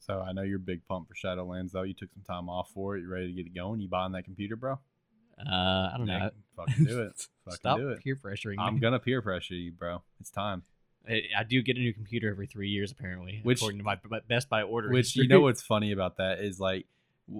So I know you're big pump for Shadowlands though. You took some time off for it. You ready to get it going? You buying that computer, bro? Uh, I don't know. Fucking do it. Fucking Stop do it. peer pressuring I'm me. gonna peer pressure you, bro. It's time. I, I do get a new computer every three years, apparently, Which- according to my, Best Buy order. Which you know what's funny about that is like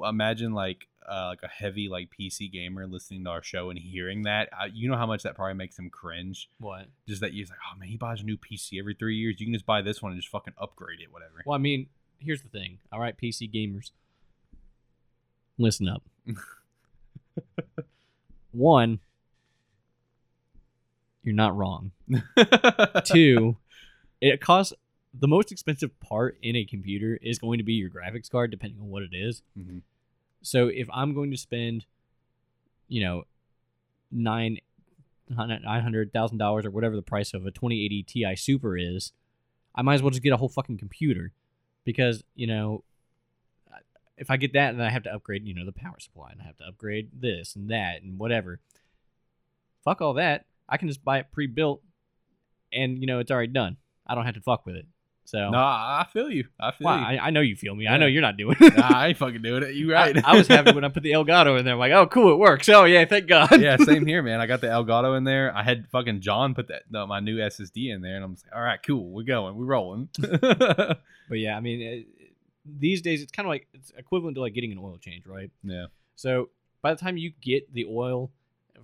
imagine like uh, like a heavy like PC gamer listening to our show and hearing that. Uh, you know how much that probably makes him cringe. what? Just that he's like, oh man, he buys a new PC every three years. You can just buy this one and just fucking upgrade it, whatever. Well, I mean, here's the thing. All right, PC gamers, listen up. One, you're not wrong. Two, it costs the most expensive part in a computer is going to be your graphics card, depending on what it is. Mhm. So if I'm going to spend, you know, nine nine hundred thousand dollars or whatever the price of a 2080 Ti Super is, I might as well just get a whole fucking computer, because you know, if I get that, and I have to upgrade, you know, the power supply, and I have to upgrade this and that and whatever. Fuck all that. I can just buy it pre-built, and you know it's already done. I don't have to fuck with it. So No, I feel you. I feel well, you. I, I know you feel me. I know you're not doing it. nah, I ain't fucking doing it. You right. I, I was happy when I put the Elgato in there. I'm like, oh, cool, it works. Oh yeah, thank God. yeah, same here, man. I got the Elgato in there. I had fucking John put that no, my new SSD in there, and I'm like, all right, cool, we're going, we're rolling. But yeah, I mean, it, these days it's kind of like it's equivalent to like getting an oil change, right? yeah, So by the time you get the oil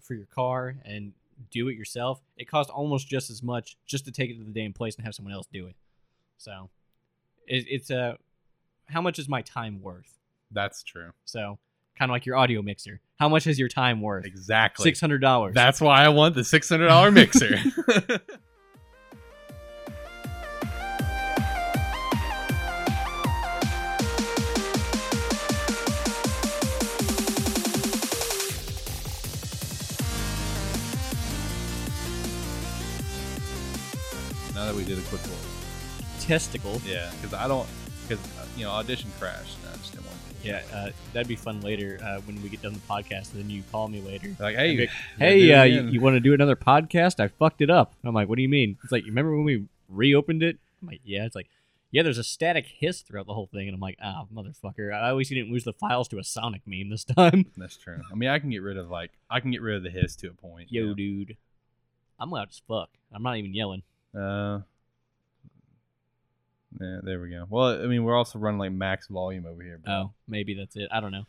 for your car and do it yourself, it costs almost just as much just to take it to the damn place and have someone else do it. So it, it's a how much is my time worth? that's true. So kind of like your audio mixer. How much is your time worth? Exactly. Six hundred dollars. That's why I want the six hundred dollar mixer. now that we did a quick look, testicle. yeah, because I don't, because you know, audition crashed. And I just didn't want to. Yeah, uh, that'd be fun later uh, when we get done the podcast. And then you call me later. Like, hey, Like, Hey, uh, you, you want to do another podcast? I fucked it up. I'm like, what do you mean? It's like, you remember when we reopened it? I'm like, yeah. It's like, yeah, there's a static hiss throughout the whole thing. And I'm like, ah, motherfucker. I always didn't lose the files to a Sonic meme this time. That's true. I mean, I can get rid of like I can get rid of the hiss to a point. Yo, you dude. I'm loud as fuck. I'm not even yelling. Uh, yeah, there we go. Well, I mean, we're also running like max volume over here. Oh, maybe that's it. I don't know.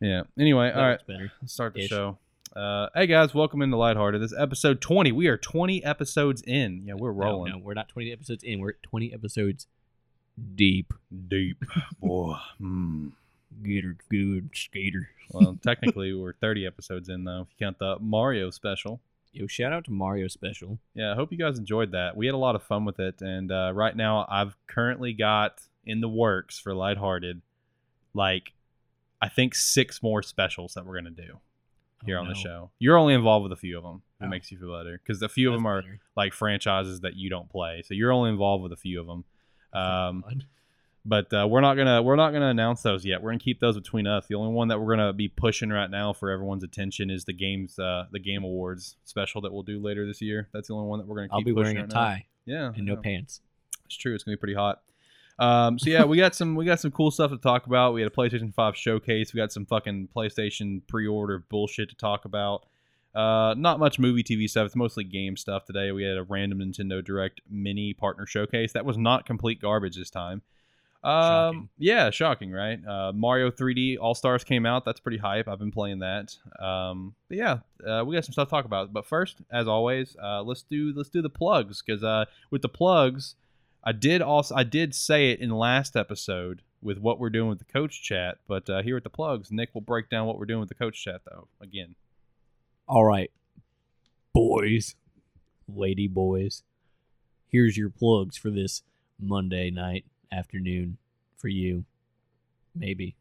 yeah. Anyway, That all right, better. let's start the Ish. show. Uh, hey guys, welcome into Lighthearted. This is episode twenty. We are twenty episodes in. Yeah, we're No, rolling No, we're not 20 episodes in. We're 20 episodes deep. deep, boy. Mm. Gator, good skater. Well, technically, we're thirty episodes in though. If you count the Mario special. Yo, shout out to Mario Special. Yeah, I hope you guys enjoyed that. We had a lot of fun with it, and uh, right now I've currently got in the works for Lighthearted, like I think six more specials that we're gonna do here Oh, on the show. You're only involved with a few of them. It Oh. makes you feel better because a few of them are better. like franchises that you don't play, so you're only involved with a few of them. Um. But uh, we're not gonna we're not gonna announce those yet. We're gonna keep those between us. The only one that we're gonna be pushing right now for everyone's attention is the games uh, the game awards special that we'll do later this year. That's the only one that we're gonna keep I'll be pushing wearing a right now. tie Yeah, and no yeah. pants. It's true. It's gonna be pretty hot. Um, so yeah, we got some we got some cool stuff to talk about. We had a PlayStation Five showcase. We got some fucking PlayStation pre-order bullshit to talk about. Uh, not much movie TV stuff. It's mostly game stuff today. We had a random Nintendo Direct mini partner showcase. That was not complete garbage this time. Um, Shocking. yeah, shocking, right? Uh, Mario 3D All Stars came out. That's pretty hype. I've been playing that. Um, but yeah, uh, we got some stuff to talk about. But first, as always, uh, let's do let's do the plugs because uh, with the plugs, I did also I did say it in last episode with what we're doing with the coach chat. But uh, here at the plugs, Nick will break down what we're doing with the coach chat though. Again, All right, boys, lady boys, here's your plugs for this Monday night afternoon for you. Maybe.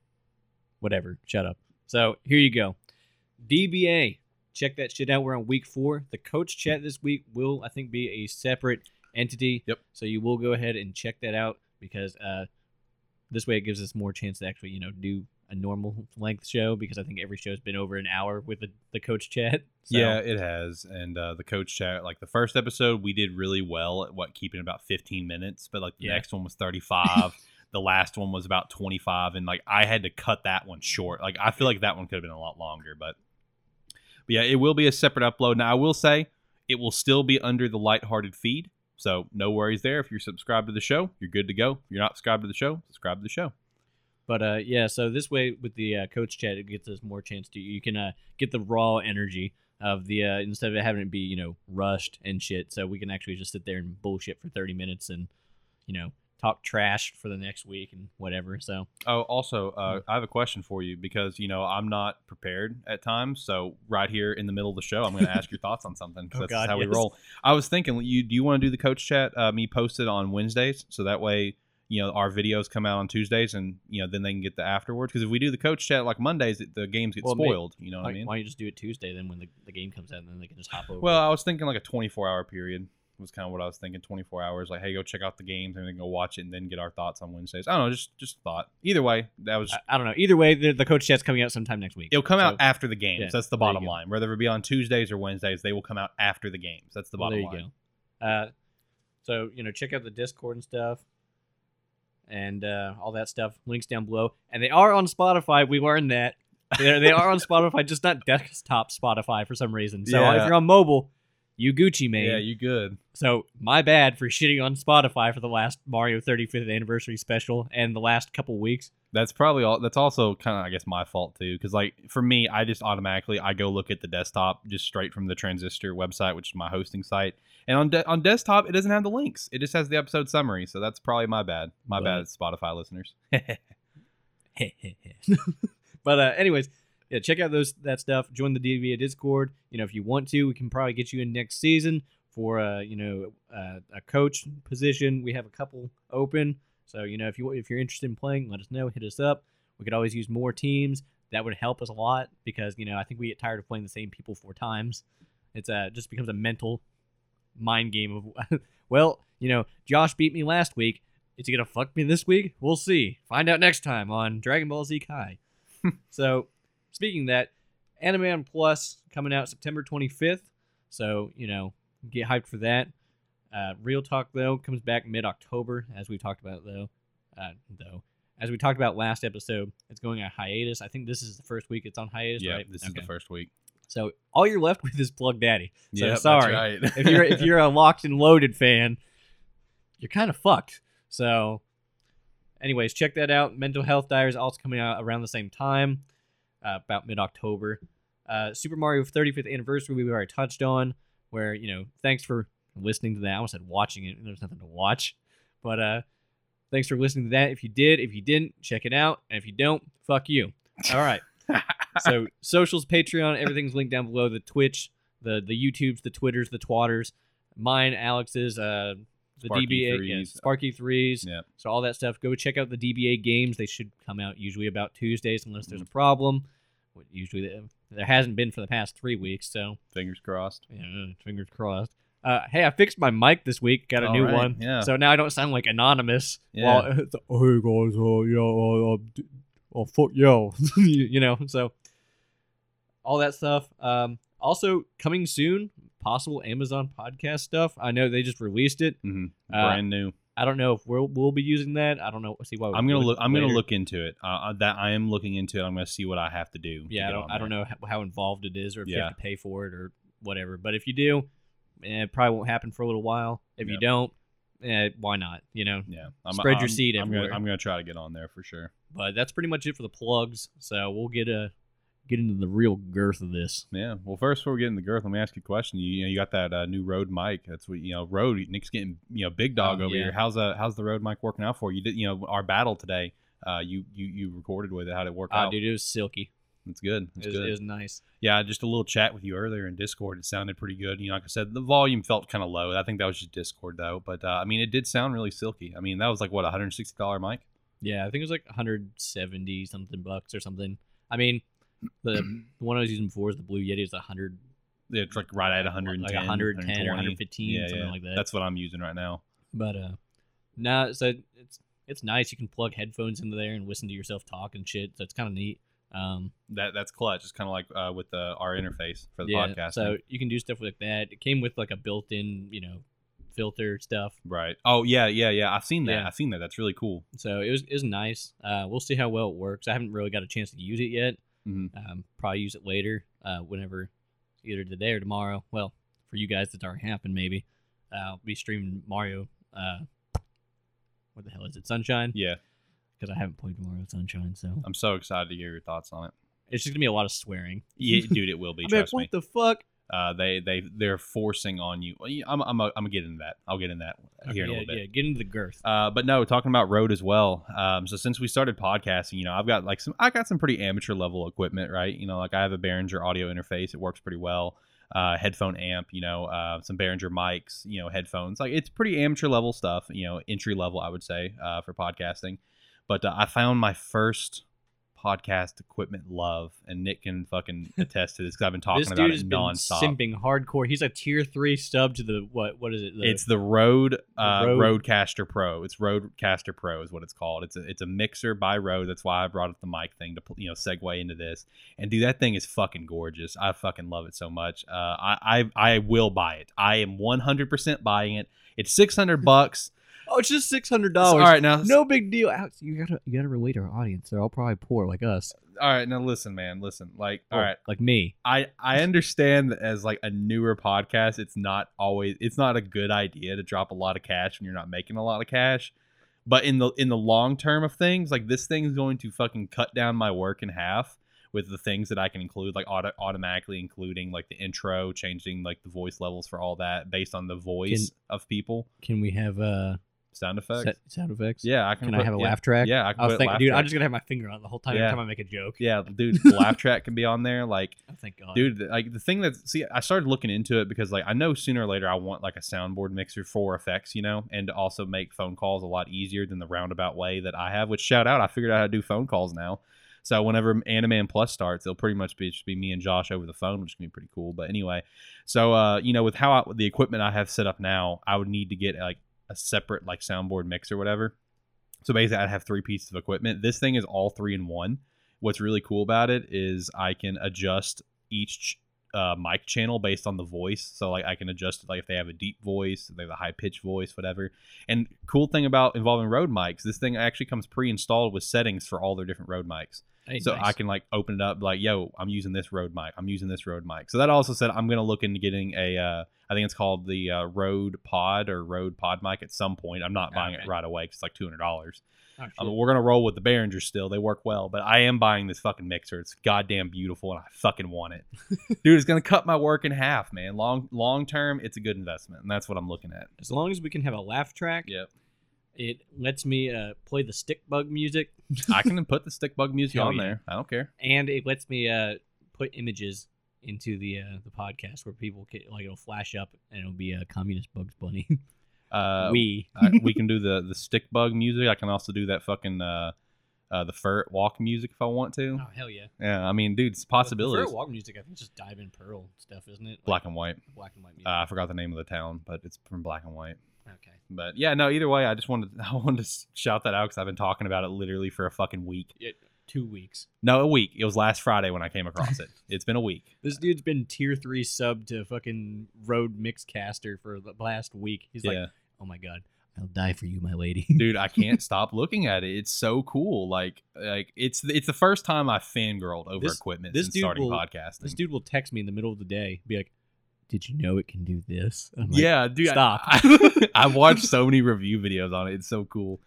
Whatever. Shut up. So here you go. DBA. Check that shit out. We're on week four. The coach chat this week will, I think, be a separate entity. Yep. So you will go ahead and check that out because uh, this way it gives us more chance to actually, you know, do a normal length show because I think every show's been over an hour with the, the coach chat. So, yeah, it has. And uh, the coach chat, like the first episode, we did really well at what keeping about 15 minutes, but like the Yeah. next one was 35. the last one was about 25 and like I had to cut that one short. Like I feel like that one could have been a lot longer, but but yeah, it will be a separate upload. Now I will say it will still be under the lighthearted feed. So no worries there. If you're subscribed to the show, you're good to go. If you're not subscribed to the show, subscribe to the show. But uh, yeah, so this way with the uh, coach chat, it gets us more chance to you can uh, get the raw energy of the uh, instead of having it be you know rushed and shit. So we can actually just sit there and bullshit for thirty minutes and you know talk trash for the next week and whatever. So Oh, also, uh, I have a question for you because you know I'm not prepared at times. So right here in the middle of the show, I'm going to ask your thoughts on something 'cause Oh, that's God, how we roll. I was thinking, you do you want to do the coach chat? Uh, me post it on Wednesdays, so that way you know our videos come out on Tuesdays, and you know then they can get the afterwards. Because if we do the coach chat like Mondays, the games get Well, spoiled. you know what I mean? why don't you just do it Tuesday then when the, the game comes out and then they can just hop over. Well, I was thinking like a 24 hour period was kind of what I was thinking. 24 hours, like hey, go check out the games and then go watch it and then get our thoughts on Wednesdays. I don't know, just just thought. Either way, that was I, I don't know. Either way, the, the coach chat's coming out sometime next week. It'll come out after the games. yeah, That's the bottom line. Whether it be on Tuesdays or Wednesdays, they will come out after the games. That's the Well, bottom there you line. go. Uh, so you know, check out the Discord and stuff, and uh, all that stuff. Links down below, and they are on Spotify. We learned that They're, they are on Spotify, just not desktop Spotify for some reason. So Yeah. if you're on mobile, you Gucci man. Yeah, you good. So my bad for shitting on Spotify for the last Mario 35th anniversary special and the last couple weeks. That's probably all. That's also kind of, I guess, my fault too. Because like for me, I just automatically I go look at the desktop just straight from the Transistor website, which is my hosting site. And on de- on desktop, it doesn't have the links. It just has the episode summary. So that's probably my bad. My bad, Spotify listeners. but uh, anyways, yeah, check out those that stuff. Join the DBA Discord. You know, if you want to, we can probably get you in next season for a you know, uh, a coach position. We have a couple open. So you know, if you if you're interested in playing, let us know. Hit us up. We could always use more teams. That would help us a lot because you know I think we get tired of playing the same people four times. It's uh just becomes a mental mind game of well, you know, Josh beat me last week. Is he gonna fuck me this week? We'll see. Find out next time on Dragon Ball Z Kai. so, speaking of that, Animan Plus coming out September 25th. So you know, get hyped for that. Uh, Real Talk though comes back mid October, as we talked about though. Uh, though, as we talked about last episode, it's going on hiatus. I think this is the first week it's on hiatus, yeah, right? this is the first week. So all you're left with is Plug Daddy. So Yeah, sorry. That's right. if you're if you're a locked and loaded fan, you're kind of fucked. So, anyways, check that out. Mental Health Diaries also coming out around the same time, uh, about mid October. Uh, Super Mario 35th anniversary we already touched on. Where you know, thanks for listening to that. I almost said watching it. There's nothing to watch, but uh, thanks for listening to that. If you did, if you didn't, check it out. And if you don't, fuck you. All right. so socials, Patreon, everything's linked down below. The Twitch, the the YouTubes, the Twitters, the Twatters, mine, Alex's, uh, the DBA, yeah, Sparky threes. yeah. So all that stuff. Go check out the DBA games. They should come out usually about Tuesdays, unless there's a Mm-hmm. problem. Usually there- hasn't been for the past three weeks. So Fingers crossed. yeah, fingers crossed. Uh, hey, I fixed my mic this week. Got a All new right, one. yeah. So now I don't sound like anonymous. Yeah. While, oh, hey guys, uh, yeah, uh, uh, d- oh fuck yo, you, you know. So all that stuff. Um, also coming soon, possible Amazon podcast stuff. I know they just released it. hmm Uh, Brand new. I don't know if we'll we'll be using that. I don't know. See why I'm gonna look. I'm gonna look into it. Uh, Uh, that I am looking into it. I'm gonna see what I have to do. to Yeah, I don't. I don't know how, involved it is, or if you Yeah. have to pay for it, or whatever. But if you do, eh, it probably won't happen for a little while. If you don't, eh, why not? You know. Yeah, I'm, Spread your I'm- seed I'm gonna. I'm gonna try to get on there for sure. But that's pretty much it for the plugs. So we'll get a get into the real girth of this. Yeah. Well, first before we get into the girth, let me ask you a question. You, you know, you got that uh, new Rode mic. That's what you know. Rode. Nick's getting you know big dog Oh, over yeah. here. How's uh how's the Rode mic working out for you? You did you know our battle today? Uh, you you you recorded with it. How did it work Ah, out? dude, it was silky. It's good. It It's was, good. it was nice. yeah, just a little chat with you earlier in Discord. It sounded pretty good. You know, like I said, the volume felt kind of low. I think that was just Discord though. But uh, I mean, it did sound really silky. I mean, that was like what a 160 dollar mic. Yeah, I think it was like 170 something bucks or something. I mean, the, one I was using before is the Blue Yeti. Is 100 Yeah, It's like right at 110, like 110 or 115, Yeah, something yeah. like that. That's what I'm using right now. But uh, no, so it's it's nice. You can plug headphones into there and listen to yourself talk and shit. So it's kind of neat. Um, That that's clutch. It's kind of like uh, with the, our interface for the yeah, podcast. so you can do stuff like that. It came with like a built-in, you know, filter stuff. Right. Oh yeah, yeah, yeah. I've seen that. Yeah. I've seen that. That's really cool. So it was it was nice. Uh, we'll see how well it works. I haven't really got a chance to use it yet. Mhm. Um, probably use it later, uh, whenever, either today or tomorrow. Well, for you guys, it's already happened. Maybe uh, I'll be streaming Mario. Uh, what the hell is it? Sunshine? Yeah, Because I haven't played Mario Sunshine, so I'm so excited to hear your thoughts on it. it's just gonna be a lot of swearing. Yeah, dude, it will be. Like, Trust what me. the fuck? Uh, they they they're forcing on you. I'm I'm I'm gonna get into that. I'll get in that here in a little bit. yeah, get into the girth. Uh, but no, talking about Rode as well. Um, so since we started podcasting, you know, I've got like some, I got some pretty amateur level equipment, right? You know, like I have a Behringer audio interface; it works pretty well. Uh, headphone amp, you know, uh, some Behringer mics, you know, headphones. Like it's pretty amateur level stuff, you know, entry level, I would say, uh, for podcasting. But uh, I found my first podcast equipment love, and Nick can fucking attest to this because I've been talking This about dude it has been nonstop. simping hardcore. He's a tier three stub to the what? What is it? The, it's the Rode uh, Rode- Rodecaster Pro. It's Rodecaster Pro is what it's called. It's a it's a mixer by Rode. That's why I brought up the mic thing to you know segue into this. And dude, that thing is fucking gorgeous. I fucking love it so much. Uh, I I I will buy it. I am one hundred percent buying it. It's six hundred bucks. Oh, it's just six hundred dollars. right now. No big deal. Alex, You gotta you gotta relate to our audience. They're all probably poor like us. All right now. Listen, man. Listen. Like, all Or like me. I I understand that as like a newer podcast, it's not always it's not a good idea to drop a lot of cash when you're not making a lot of cash. But in the in the long term of things, like this thing's going to fucking cut down my work in half with the things that I can include, like auto- automatically including like the intro, changing like the voice levels for all that based on the voice of people, Can we have uh sound effects. set, sound effects? yeah, I can. Can I have a yeah. laugh track? Yeah, I can I was put thinking, dude, track. I'm just gonna have my finger on it the whole time Yeah. every time I make a joke. Yeah, dude, the laugh track can be on there. Like Oh, thank God. dude like the thing that see i started looking into it because like i know sooner or later i want like a soundboard mixer for effects you know and to also make phone calls a lot easier than the roundabout way that i have which shout out i figured out how to do phone calls now so whenever animan plus starts it'll pretty much be just be me and josh over the phone which can be pretty cool but anyway so uh you know with how I, the equipment i have set up now i would need to get like a separate like soundboard mix or whatever so basically i'd have three pieces of equipment this thing is all three in one what's really cool about it is I can adjust each uh, mic channel based on the voice. So like I can adjust it, like if they have a deep voice, they have a high pitched voice, whatever. And cool thing about involving Rode mics, this thing actually comes pre-installed with settings for all their different Rode mics. Hey, so nice. I can like open it up like, yo, I'm using this Rode mic. I'm using this Rode mic. So that also said I'm gonna look into getting a uh, I think it's called the uh, Rode Pod or Rode Pod mic at some point. I'm not buying Okay. it right away because it's like two hundred dollars. Oh. I mean, we're gonna roll with the Behringer still. They work well, but I am buying this fucking mixer. It's goddamn beautiful, and I fucking want it, dude. It's gonna cut my work in half, man. Long long term, it's a good investment, and that's what I'm looking at. as long as we can have a laugh track, Yep, it lets me uh, play the stick bug music, I can put the stick bug music Oh, on yeah. there. I don't care. and it lets me uh, put images into the uh, the podcast where people can like it'll flash up and it'll be a communist Bugs Bunny. Uh, we I, we can do the the stick bug music. I can also do that fucking uh, uh, the ferret walk music if I want to. oh hell yeah, Yeah, I mean, dude, it's possibilities. Fair walk music, I think, it's just Diamond Pearl stuff, isn't it? Like Black and white. black and white music. Uh, I forgot the name of the town, but it's from Black and White. Okay. But yeah, no. Either way, I just wanted I wanted to shout that out because I've been talking about it literally for a fucking week. Two weeks. No, a week. It was last Friday when I came across it. It's been a week. This dude's been tier three sub to fucking Rode Mixcaster for the last week. He's yeah, like, oh my god, I'll die for you, my lady. dude, I can't stop looking at it. It's so cool. Like, like it's it's the first time I fangirled over This- equipment this since dude starting will- podcasting. this dude will text me in the middle of the day, be like, "Did you know it can do this?" I'm like, yeah, dude. Stop. I, have watched so many review videos on it. It's so cool.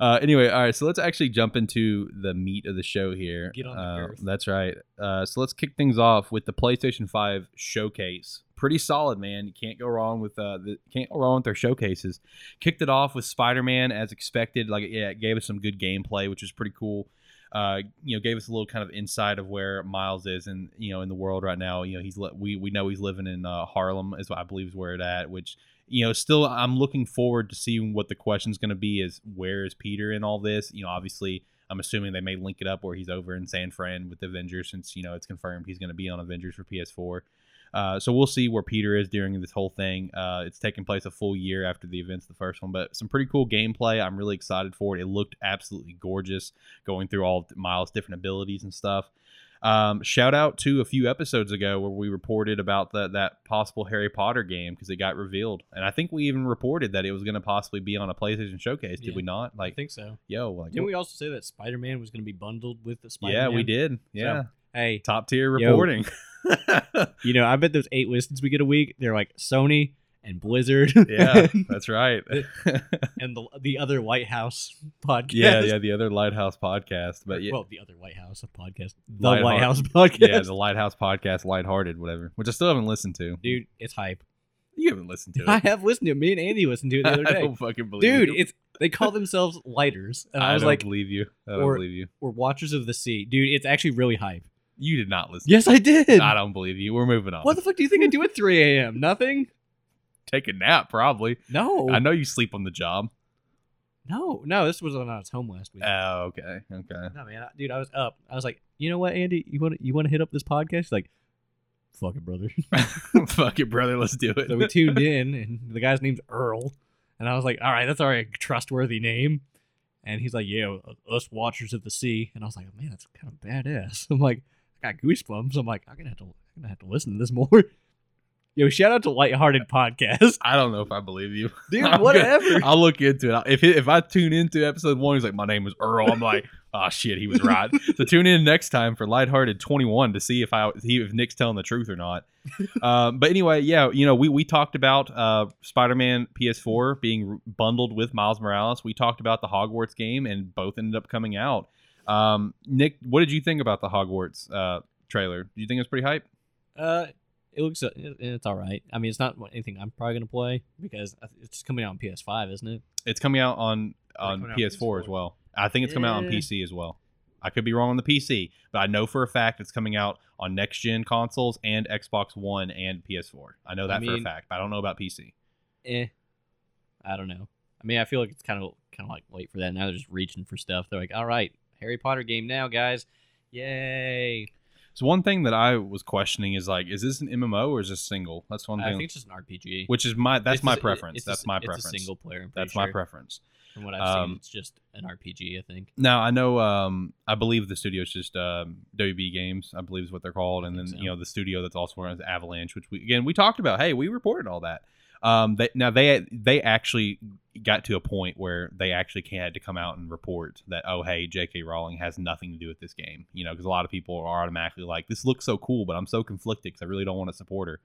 Uh, anyway, all right. So let's actually jump into the meat of the show here. Get on the Uh. That's right. Uh, so let's kick things off with the PlayStation Five showcase. Pretty solid, man. You can't go wrong with uh, the can't go wrong with their showcases. Kicked it off with Spider Man as expected. Like, yeah, it gave us some good gameplay, which was pretty cool. Uh, you know, gave us a little kind of insight of where Miles is, and you know, in the world right now. You know, he's we we know he's living in uh, Harlem, is what I believe is where it at. Which you know, still I'm looking forward to seeing what the question's going to be. Is where is Peter in all this? You know, obviously. I'm assuming they may link it up where he's over in San Fran with Avengers, since you know it's confirmed he's going to be on Avengers for PS4. Uh, so we'll see where Peter is during this whole thing. Uh, it's taking place a full year after the events of the first one, but some pretty cool gameplay. I'm really excited for it. It looked absolutely gorgeous going through all Miles' different abilities and stuff. Um, shout out to a few episodes ago where we reported about the, that possible Harry Potter game because it got revealed, and I think we even reported that it was going to possibly be on a PlayStation Showcase. Did Yeah. we not? Like, I think so. yo, like, Didn't we also say that Spider Man was going to be bundled with the Spider Man? yeah, we did. Yeah, Hey, top tier reporting. you know, I bet those eight listens we get a week, they're like Sony and Blizzard. yeah, that's right. and the the other White House podcast. yeah, yeah, the other Lighthouse podcast, but yeah, Well, the other White House podcast. The Lightheart- White House podcast. yeah, the Lighthouse podcast, lighthearted, whatever, which I still haven't listened to. Dude, it's hype. You haven't listened to it. I have listened to it. Me and Andy listened to it the other I day. don't fucking believe it. Dude, you. it's they call themselves lighters. And I, I, was don't like, believe you. I don't or- believe you. we're watchers of the sea. Dude, it's actually really hype. You did not listen. Yes, I did. I don't believe you. We're moving on. What the fuck do you think I do at 3 a.m.? Nothing? Take a nap, probably. No. I know you sleep on the job. No, no, this was when I was home last week. Oh, okay, okay. no, man, I, dude, I was up. I was like, you know what, Andy, you want to you want to hit up this podcast? He's like, fuck it, brother. Fuck it, brother. Let's do it. so we tuned in, and the guy's name's Earl, and I was like, all right, that's already a trustworthy name. And he's like, yeah, us watchers of the sea, and I was like, man, that's kind of badass. I'm like, got goosebumps. I'm like, I'm gonna have to, I'm gonna have to listen to this more. Yo, shout out to Lighthearted Podcast, I don't know if I believe you. dude. I'm whatever. gonna- I'll look into it. If if I tune into episode one, he's like, "My name is Earl." I'm like, "Oh shit, he was right." so tune in next time for Lighthearted 21 to see if I he, if Nick's telling the truth or not. um, but anyway, yeah, you know, we we talked about uh, Spider-Man PS4 being bundled with Miles Morales. We talked about the Hogwarts game, and both ended up coming out. Um, Nick, what did you think about the Hogwarts uh, trailer? Do you think it's pretty hype? Uh, it looks it- it's all right. I mean, it's not anything I'm probably gonna play because it's coming out on PS5, isn't it? It's coming out on on coming out on PS4 as well. I think it's coming out on PC as well. I could be wrong on the PC, but I know for a fact it's coming out on next gen consoles and Xbox One and PS4. I know I that for a fact, but I don't know about PC. Eh, I don't know. I mean, I feel like it's kind of kind of like late for that. Now they're just reaching for stuff. They're like, all right, Harry Potter game now, guys. Yay! So one thing that I was questioning is like, is this an MMO or is this single? That's one thing. I think it's just an RPG. which is my that's It's my just- preference. it's a- That's my it's preference. A single player. That's my preference. From what I've Um, seen, it's just an RPG. I think. Now I know. Um, I believe the studio is just um, WB Games. I believe is what they're called, and then so. you know the studio that's also known as Avalanche, which we again we talked about. Hey, we reported all that. Um, they, now they they actually got to a point where they actually had to come out and report that oh hey J.K. Rowling has nothing to do with this game. You know because a lot of people are automatically like this looks so cool, but I'm so conflicted because I really don't want to support her.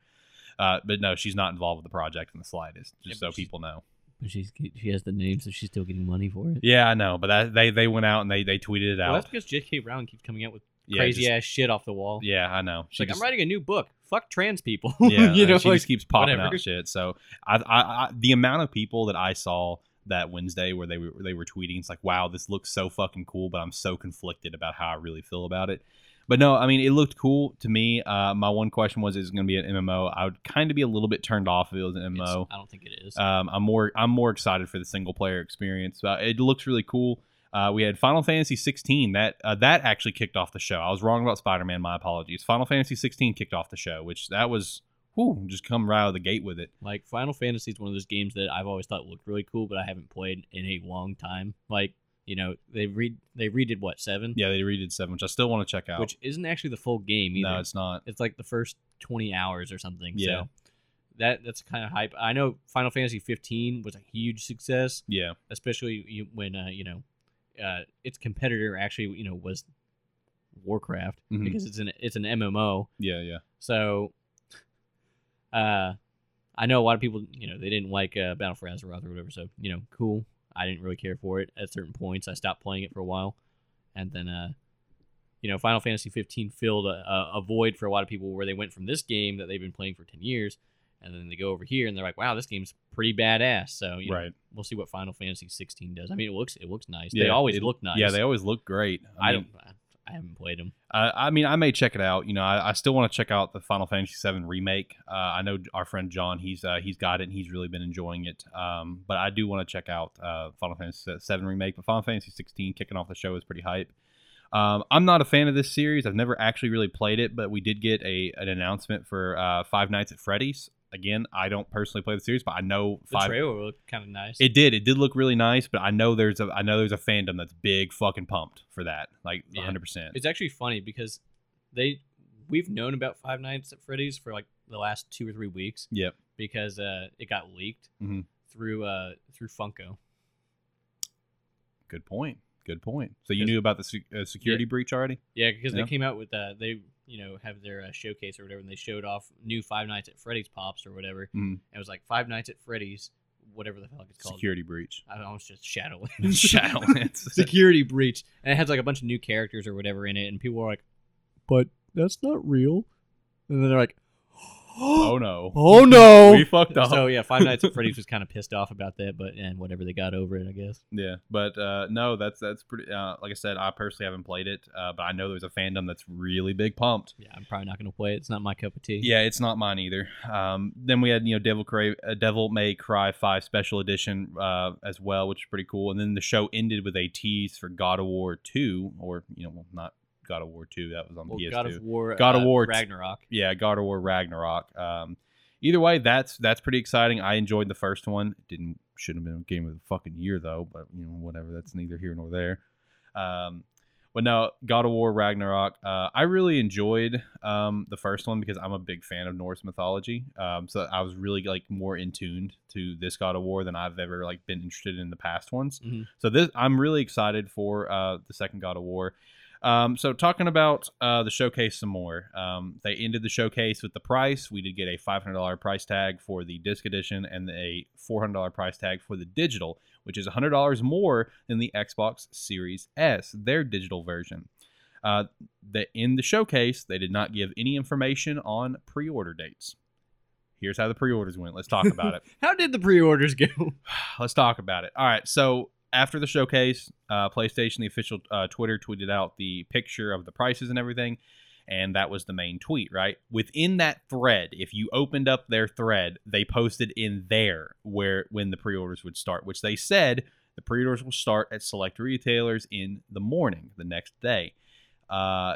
Uh, but no, she's not involved with the project in the slightest. Just but so people know. But she's she has the name, so she's still getting money for it. Yeah, I know, but that, they they went out and they they tweeted it Well, out. that's because J.K. Rowling keeps coming out with yeah, crazy just- ass shit off the wall. Yeah, I know. She's like, just- I'm writing a new book. Fuck trans people. yeah, you know, she like, just keeps popping whatever. out shit. So I, I, I, the amount of people that I saw that Wednesday where they were they were tweeting, it's like, wow, this looks so fucking cool, but I'm so conflicted about how I really feel about it. But no, I mean, it looked cool to me. Uh, my one question was, is it going to be an MMO? I would kind of be a little bit turned off if it was an It's- MMO. I don't think it is. Um, I'm more I'm more excited for the single player experience. Uh, it looks really cool. Uh, we had Final Fantasy 16 that uh, that actually kicked off the show. I was wrong about Spider Man. My apologies. Final Fantasy 16 kicked off the show, which that was whew, just come right out of the gate with it. Like Final Fantasy is one of those games that I've always thought looked really cool, but I haven't played in a long time. Like you know, they read they redid what seven, Yeah, they redid seven, which I still want to check out. which isn't actually the full game either. no, it's not. it's like the first twenty hours or something. Yeah. So that that's kind of hype. I know Final Fantasy 15 was a huge success, Yeah, especially when uh, you know uh, its competitor actually you know was Warcraft Mhm. because it's an it's an MMO. yeah, yeah. So, uh, I know a lot of people, you know, they didn't like uh, Battle for Azeroth or whatever. So, you know, cool. I didn't really care for it at certain points. I stopped playing it for a while, and then, uh, you know, Final Fantasy 15 filled a, a void for a lot of people where they went from this game that they've been playing for 10 years, and then they go over here and they're like, "Wow, this game's pretty badass." So, you know, Right. we'll see what Final Fantasy 16 does. I mean, it looks it looks nice. Yeah, they always it- look nice. Yeah, they always look great. I, mean, don't. I haven't played them. Uh, I mean, I may check it out. You know, I, I still want to check out the Final Fantasy VII remake. Uh, I know our friend John, he's uh, he's got it and he's really been enjoying it. Um, but I do want to check out uh, Final Fantasy VII remake. But Final Fantasy 16 kicking off the show is pretty hype. Um, I'm not a fan of this series. I've never actually really played it, but we did get a an announcement for uh, Five Nights at Freddy's. Again, I don't personally play the series, but I know The Five. trailer looked kind of nice. It did. It did look really nice, but I know there's a I know there's a fandom that's big fucking pumped for that, like Yeah. 100. percent It's actually funny because they we've known about Five Nights at Freddy's for like the last two or three weeks Yep. because uh, it got leaked Mhm. through uh, through Funko. Good point. Good point. So you knew about the se- uh, security breach already? Yeah, because Yeah. they came out with uh, they you know have their uh, showcase or whatever, and they showed off new Five Nights at Freddy's pops or whatever. Mhm. It was like Five Nights at Freddy's, whatever the hell it's called. Security breach. I almost just Shadowlands. Shadowlands. security breach, and it has like a bunch of new characters or whatever in it, and people were like, "But that's not real," and then they're like, oh no. oh no!" We fucked up. So yeah, Five Nights at Freddy's was kind of pissed off about that, but and whatever they got over it, I guess. Yeah, but uh, no, that's that's pretty. Uh, like I said, I personally haven't played it, uh, but I know there's a fandom that's really big pumped. Yeah, I'm probably not gonna play it. It's not my cup of tea. Yeah, it's not mine either. Um, then we had you know Devil Cry, uh, Devil May Cry Five Special Edition uh, as well, which is pretty cool. And then the show ended with a tease for God of War Two, or you know, well, not God of War Two. That was on Well, PS2. God of War, God of uh, War Ragnarok. yeah, God of War Ragnarok. Um, either way, that's that's pretty exciting. I enjoyed the first one. Didn't shouldn't have been a game of the fucking year though, but you know whatever. That's neither here nor there. Um, but no, God of War Ragnarok. Uh, I really enjoyed um, the first one because I'm a big fan of Norse mythology. Um, so I was really like more in tuned to this God of War than I've ever like been interested in the past ones. Mhm. So this I'm really excited for uh, the second God of War. Um, so talking about uh, the showcase some more. Um, they ended the showcase with the price. We did get a $500 price tag for the disc edition and a $400 price tag for the digital, which is $100 more than the Xbox Series S, their digital version. Uh, the, in the showcase, they did not give any information on pre-order dates. Here's how the pre-orders went. Let's talk about it. How did the pre-orders go? Let's talk about it. All right. So after the showcase, uh, PlayStation, the official uh, Twitter, tweeted out the picture of the prices and everything. And that was the main tweet, right? Within that thread, if you opened up their thread, they posted in there where when the pre-orders would start, which they said the pre-orders will start at select retailers in the morning the next day. Uh,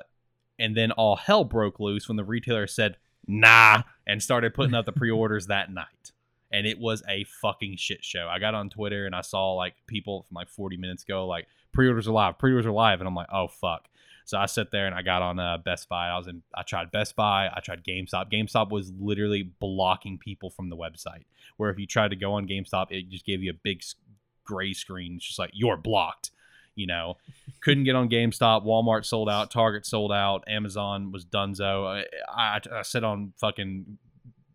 and then all hell broke loose when the retailer said nah and started putting up the pre-orders that night and it was a fucking shit show. I got on Twitter and I saw like people from like 40 minutes ago like pre-orders are live, pre-orders are live, and I'm like, oh fuck. So I sat there and I got on uh, Best Buy. I was in. I tried Best Buy. I tried GameStop. GameStop was literally blocking people from the website. Where if you tried to go on GameStop, it just gave you a big gray screen. It's just like you're blocked. You know, couldn't get on GameStop. Walmart sold out. Target sold out. Amazon was donezo. I, I, I sit on fucking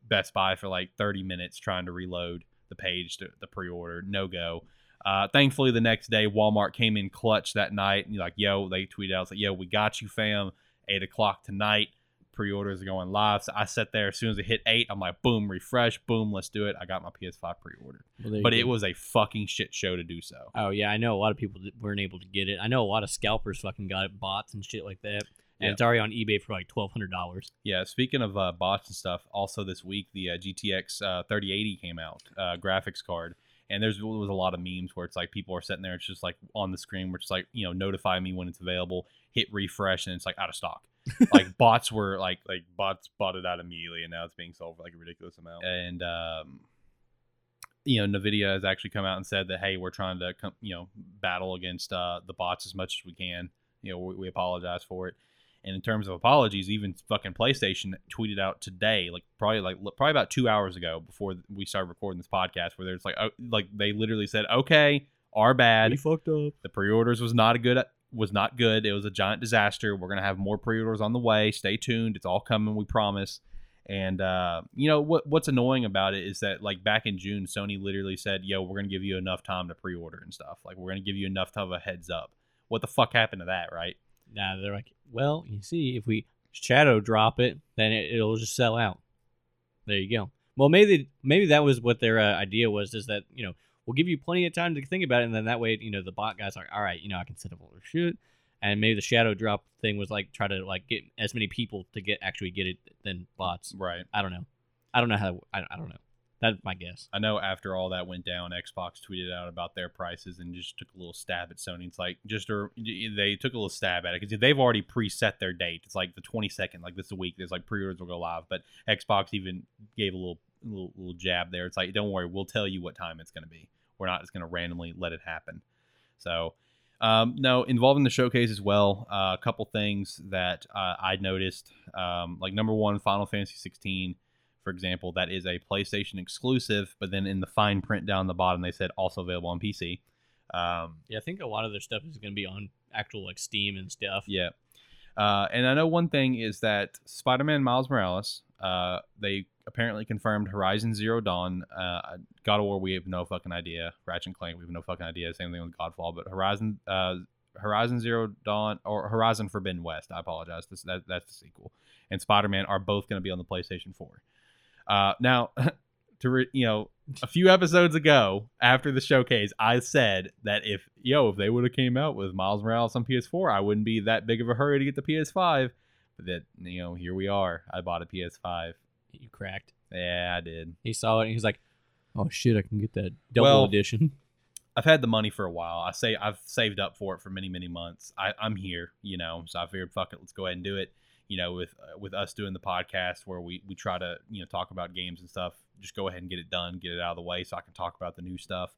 Best Buy for like 30 minutes trying to reload the page to the pre-order. No go. Uh, thankfully, the next day, Walmart came in clutch that night. And you're like, yo, they tweeted out, like, yo, we got you, fam. Eight o'clock tonight. Pre-orders are going live. So I sat there as soon as it hit eight. I'm like, boom, refresh, boom, let's do it. I got my PS5 pre-ordered, Well, but go. it was a fucking shit show to do so. Oh yeah, I know a lot of people weren't able to get it. I know a lot of scalpers fucking got it, bots and shit like that. And Yeah. it's already on eBay for like twelve hundred dollars. Yeah, speaking of uh, bots and stuff, also this week the uh, GTX uh, 3080 came out, uh, graphics card, and there's there was a lot of memes where it's like people are sitting there, it's just like on the screen, which it's like you know notify me when it's available, hit refresh, and it's like out of stock. like bots were like like bots bought it out immediately, and now it's being sold for like a ridiculous amount. And um, you know, Nvidia has actually come out and said that hey, we're trying to come, you know battle against uh, the bots as much as we can. You know, we, we apologize for it. And in terms of apologies, even fucking PlayStation tweeted out today, like probably like probably about two hours ago before we started recording this podcast, where there's like oh, like they literally said, "Okay, our bad. We fucked up. The pre-orders was not a good was not good. It was a giant disaster. We're gonna have more pre-orders on the way. Stay tuned. It's all coming. We promise." And uh, you know what? What's annoying about it is that like back in June, Sony literally said, "Yo, we're gonna give you enough time to pre-order and stuff. Like we're gonna give you enough of a heads up." What the fuck happened to that, right? Nah, they're like, well, you see, if we shadow drop it, then it, it'll just sell out. There you go. Well, maybe maybe that was what their uh, idea was, is that you know we'll give you plenty of time to think about it, and then that way, you know, the bot guys are all right. You know, I can set up all their shit, and maybe the shadow drop thing was like try to like get as many people to get actually get it than bots. Right. I don't know. I don't know how. I, I don't know. That's my guess. I know after all that went down, Xbox tweeted out about their prices and just took a little stab at Sony. It's like just a, they took a little stab at it because they've already preset their date. It's like the 22nd, like this week. There's like pre-orders will go live, but Xbox even gave a little little, little jab there. It's like don't worry, we'll tell you what time it's going to be. We're not just going to randomly let it happen. So Um, no, involving the showcase as well. Uh, a couple things that uh, I noticed, um, like number one, Final Fantasy 16, for example, that is a PlayStation exclusive, but then in the fine print down the bottom, they said also available on PC. Um, Yeah, I think a lot of their stuff is going to be on actual like Steam and stuff. yeah. Uh, and I know one thing is that Spider-Man Miles Morales, uh, they apparently confirmed Horizon Zero Dawn. Uh, God of War, we have no fucking idea. Ratchet and Clank, we have no fucking idea. Same thing with Godfall, but Horizon, uh, Horizon Zero Dawn or Horizon Forbidden West. I apologize. This, that, that's the sequel. And Spider-Man are both going to be on the PlayStation Four. Uh, now, to re- you know, a few episodes ago after the showcase, I said that if yo if they would have came out with Miles Morales on PS4, I wouldn't be that big of a hurry to get the PS5. But that you know, here we are. I bought a PS5. You cracked. Yeah, I did. He saw it and he's like, "Oh shit, I can get that double Well, edition." I've had the money for a while. I say I've saved up for it for many many months. I, I'm here, you know, so I figured fuck it, let's go ahead and do it. You know, with uh, with us doing the podcast where we we try to you know talk about games and stuff. Just go ahead and get it done, get it out of the way, so I can talk about the new stuff.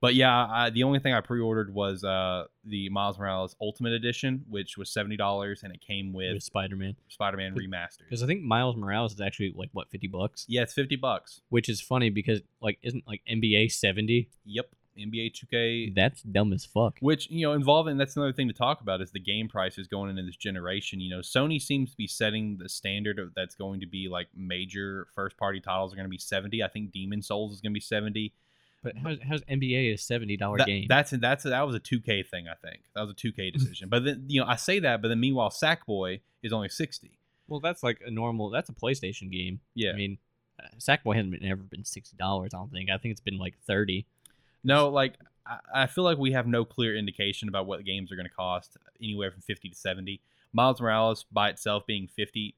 But yeah, I, the only thing I pre-ordered was uh, the Miles Morales Ultimate Edition, which was seventy dollars, and it came with with Spider Man. Spider-Man Remastered. Because I think Miles Morales is actually like what fifty bucks, Yeah, it's fifty bucks. which is funny because like isn't like NBA seventy? Yep, NBA 2K That's dumb as fuck. which you know involving that's another thing to talk about is the game prices going into this generation you know sony seems to be setting the standard of that's going to be like major first party titles are going to be 70 i think demon souls is going to be 70 But how's, how's NBA a seventy dollar That- game? that's that's that was a 2k thing i think that was a 2k decision but then you know i say that but then meanwhile sackboy is only 60 well, that's like a normal. That's a PlayStation game. yeah I mean, uh, Sackboy hasn't been, ever been sixty dollars. I don't think. I think it's been like thirty. No, like I, I feel like we have no clear indication about what games are going to cost anywhere from 50 to 70. Miles Morales by itself being 50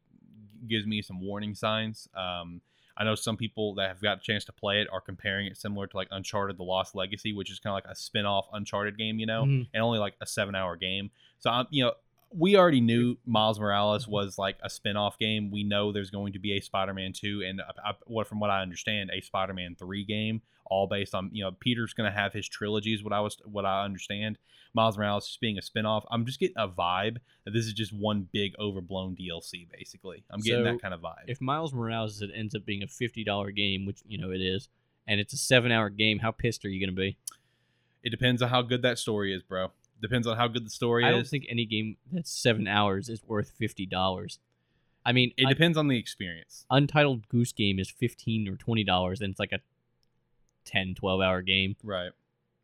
gives me some warning signs. Um, I know some people that have got a chance to play it are comparing it similar to like Uncharted: The Lost Legacy, which is kind of like a spin-off Uncharted game, you know, Mhm. and only like a seven-hour game. So I'm, you know, we already knew Miles Morales was like a spin-off game. We know there's going to be a Spider-Man 2 and what from what I understand, a Spider-Man 3 game, all based on, you know, Peter's going to have his trilogies what I was what I understand. Miles Morales just being a spin-off. I'm just getting a vibe that this is just one big overblown DLC basically. I'm getting So, that kind of vibe. If Miles Morales it ends up being a fifty dollar game, which you know it is, and it's a seven hour game, how pissed are you gonna be? it depends on how good that story is, bro. Depends on how good the story is. I is. don't think any game that's seven hours is worth fifty dollars. I mean, it depends on the experience. Untitled Goose Game is fifteen or twenty dollars, and it's like a 10, 12 hour game, Right.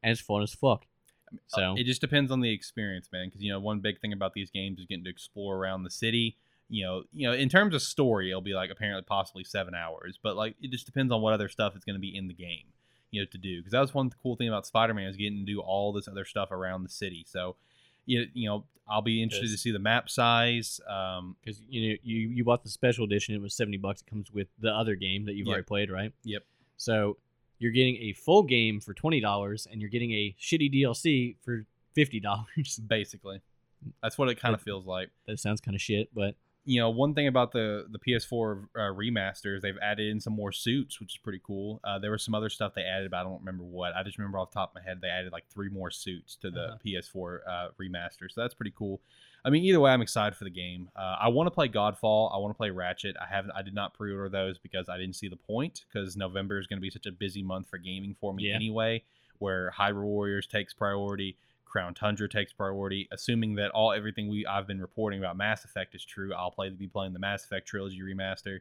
and it's fun as fuck. Uh, So it just depends on the experience, man. Because you know, one big thing about these games is getting to explore around the city. You know, you know, in terms of story, it'll be like apparently possibly seven hours, but like it just depends on what other stuff is going to be in the game, you know, to do. Because that was one cool thing about Spider-Man is getting to do all this other stuff around the city. So, you you know, I'll be interested to see the map size. Um, because you know you you bought the special edition, it was seventy bucks. It comes with the other game that you've Yep. already played, right? Yep. So you're getting a full game for twenty dollars, and you're getting a shitty DLC for fifty dollars. basically, that's what it kind of feels like. that sounds kind of shit, but you know, one thing about the the PS4 uh, remasters, they've added in some more suits, which is pretty cool. Uh, there was some other stuff they added, but I don't remember what. I just remember off the top of my head they added like three more suits to the Uh-huh. PS4 uh, remaster, so that's pretty cool. I mean, either way, I'm excited for the game. Uh, I want to play Godfall. I want to play Ratchet. I haven't. I did not pre-order those because I didn't see the point. Because November is going to be such a busy month for gaming for me Yeah. anyway, where Hyrule Warriors takes priority. Crown Tundra takes priority. Assuming that all everything we I've been reporting about Mass Effect is true, I'll play be playing the Mass Effect trilogy remaster.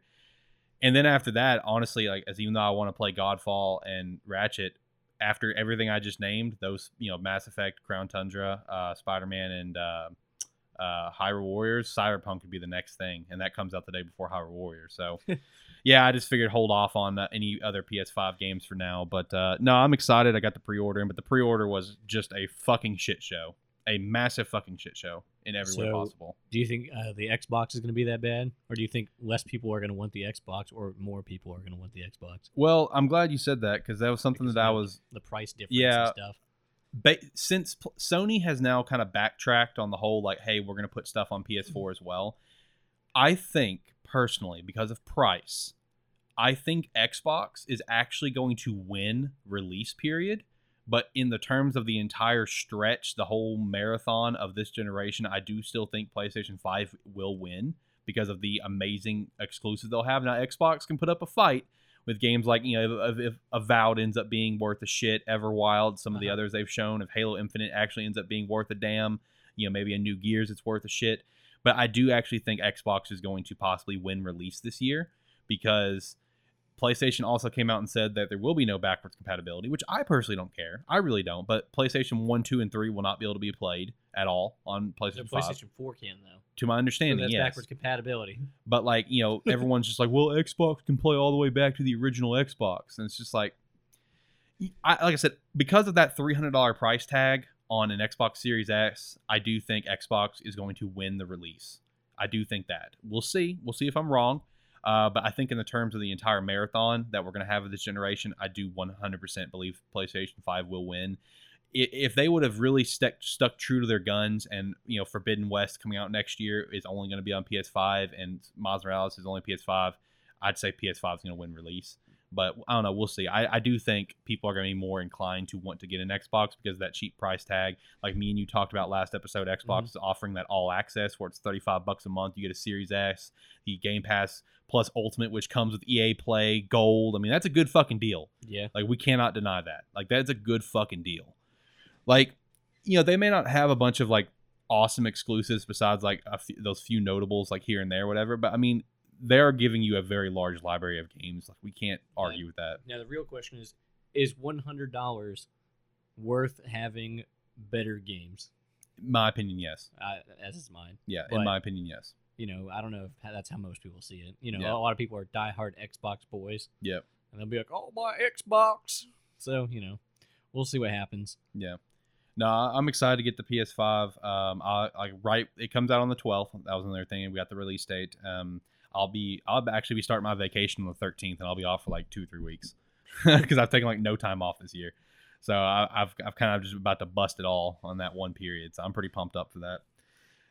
And then after that, honestly, like as even though I want to play Godfall and Ratchet, after everything I just named, those you know Mass Effect, Crown Tundra, uh, Spider Man, and uh, uh, Hyrule Warriors, Cyberpunk could be the next thing, and that comes out the day before Hyrule Warriors. So. Yeah, I just figured hold off on uh, any other PS5 games for now. But uh, no, I'm excited. I got the pre-order in, but the pre-order was just a fucking shit show, a massive fucking shit show in every way possible. do you think uh, the Xbox is going to be that bad, or do you think less people are going to want the Xbox, or more people are going to want the Xbox? Well, I'm glad you said that because that was something Because that I was the price difference Yeah. and stuff. Ba- since pl- Sony has now kind of backtracked on the whole like, hey, we're gonna put stuff on PS4 mm-hmm. as well. I think personally, because of price, I think Xbox is actually going to win release period But in the terms of the entire stretch, the whole marathon of this generation, I do still think PlayStation 5 will win because of the amazing exclusives they'll have. Now, Xbox can put up a fight with games like, you know, if, if Avowed ends up being worth a shit, Everwild, some of the Uh-huh. others they've shown, if Halo Infinite actually ends up being worth a damn, you know, maybe a new Gears it's worth a shit. But I do actually think Xbox is going to possibly win release this year because PlayStation also came out and said that there will be no backwards compatibility, which I personally don't care. I really don't. But PlayStation 1, 2, and 3 will not be able to be played at all on The PlayStation 5. PlayStation 4 can though. To my So understanding, that's yes. backwards compatibility. But like, you know, everyone's just like, well, Xbox can play all the way back to the original Xbox. And it's just like, I, like I said, because of that $300 price tag on an Xbox Series X, I do think Xbox is going to win the release. I do think that. We'll see. We'll see if I'm wrong. Uh, but I think in the terms of the entire marathon that we're going to have of this generation, I do 100% believe PlayStation 5 will win. If they would have really stuck stuck true to their guns, and you know, Forbidden West coming out next year is only going to be on PS5, and Miles Morales is only PS5, I'd say PS5 is going to win release. But I don't know. We'll see. I, I do think people are going to be more inclined to want to get an Xbox because of that cheap price tag. Like me and you talked about last episode, Xbox mm-hmm. is offering that all access where it's 35 bucks a month. You get a Series X, the Game Pass plus Ultimate, which comes with EA Play, Gold. I mean, that's a good fucking deal. Yeah. Like we cannot deny that. Like that's a good fucking deal. Like, you know, they may not have a bunch of like awesome exclusives besides like a few, those few notables like here and there, whatever. But I mean, they're giving you a very large library of games. Like we can't argue with that. Now the real question is: Is one hundred dollars worth having better games? My opinion, yes. As is mine. Yeah, But- in my opinion, yes. You know, I don't know if that's how most people see it. You know, Yeah. a lot of people are diehard Xbox boys. Yep. And they'll be like, "Oh, my Xbox." So you know, we'll see what happens. Yeah. No, I'm excited to get the PS5. Um, I, I right, it comes out on the 12th. That was another thing. We got the release date. Um, I'll be, I'll actually be starting my vacation on the 13th, and I'll be off for like two, three weeks because I've taken like no time off this year. So I, I've, I've kind of just about to bust it all on that one period. So I'm pretty pumped up for that.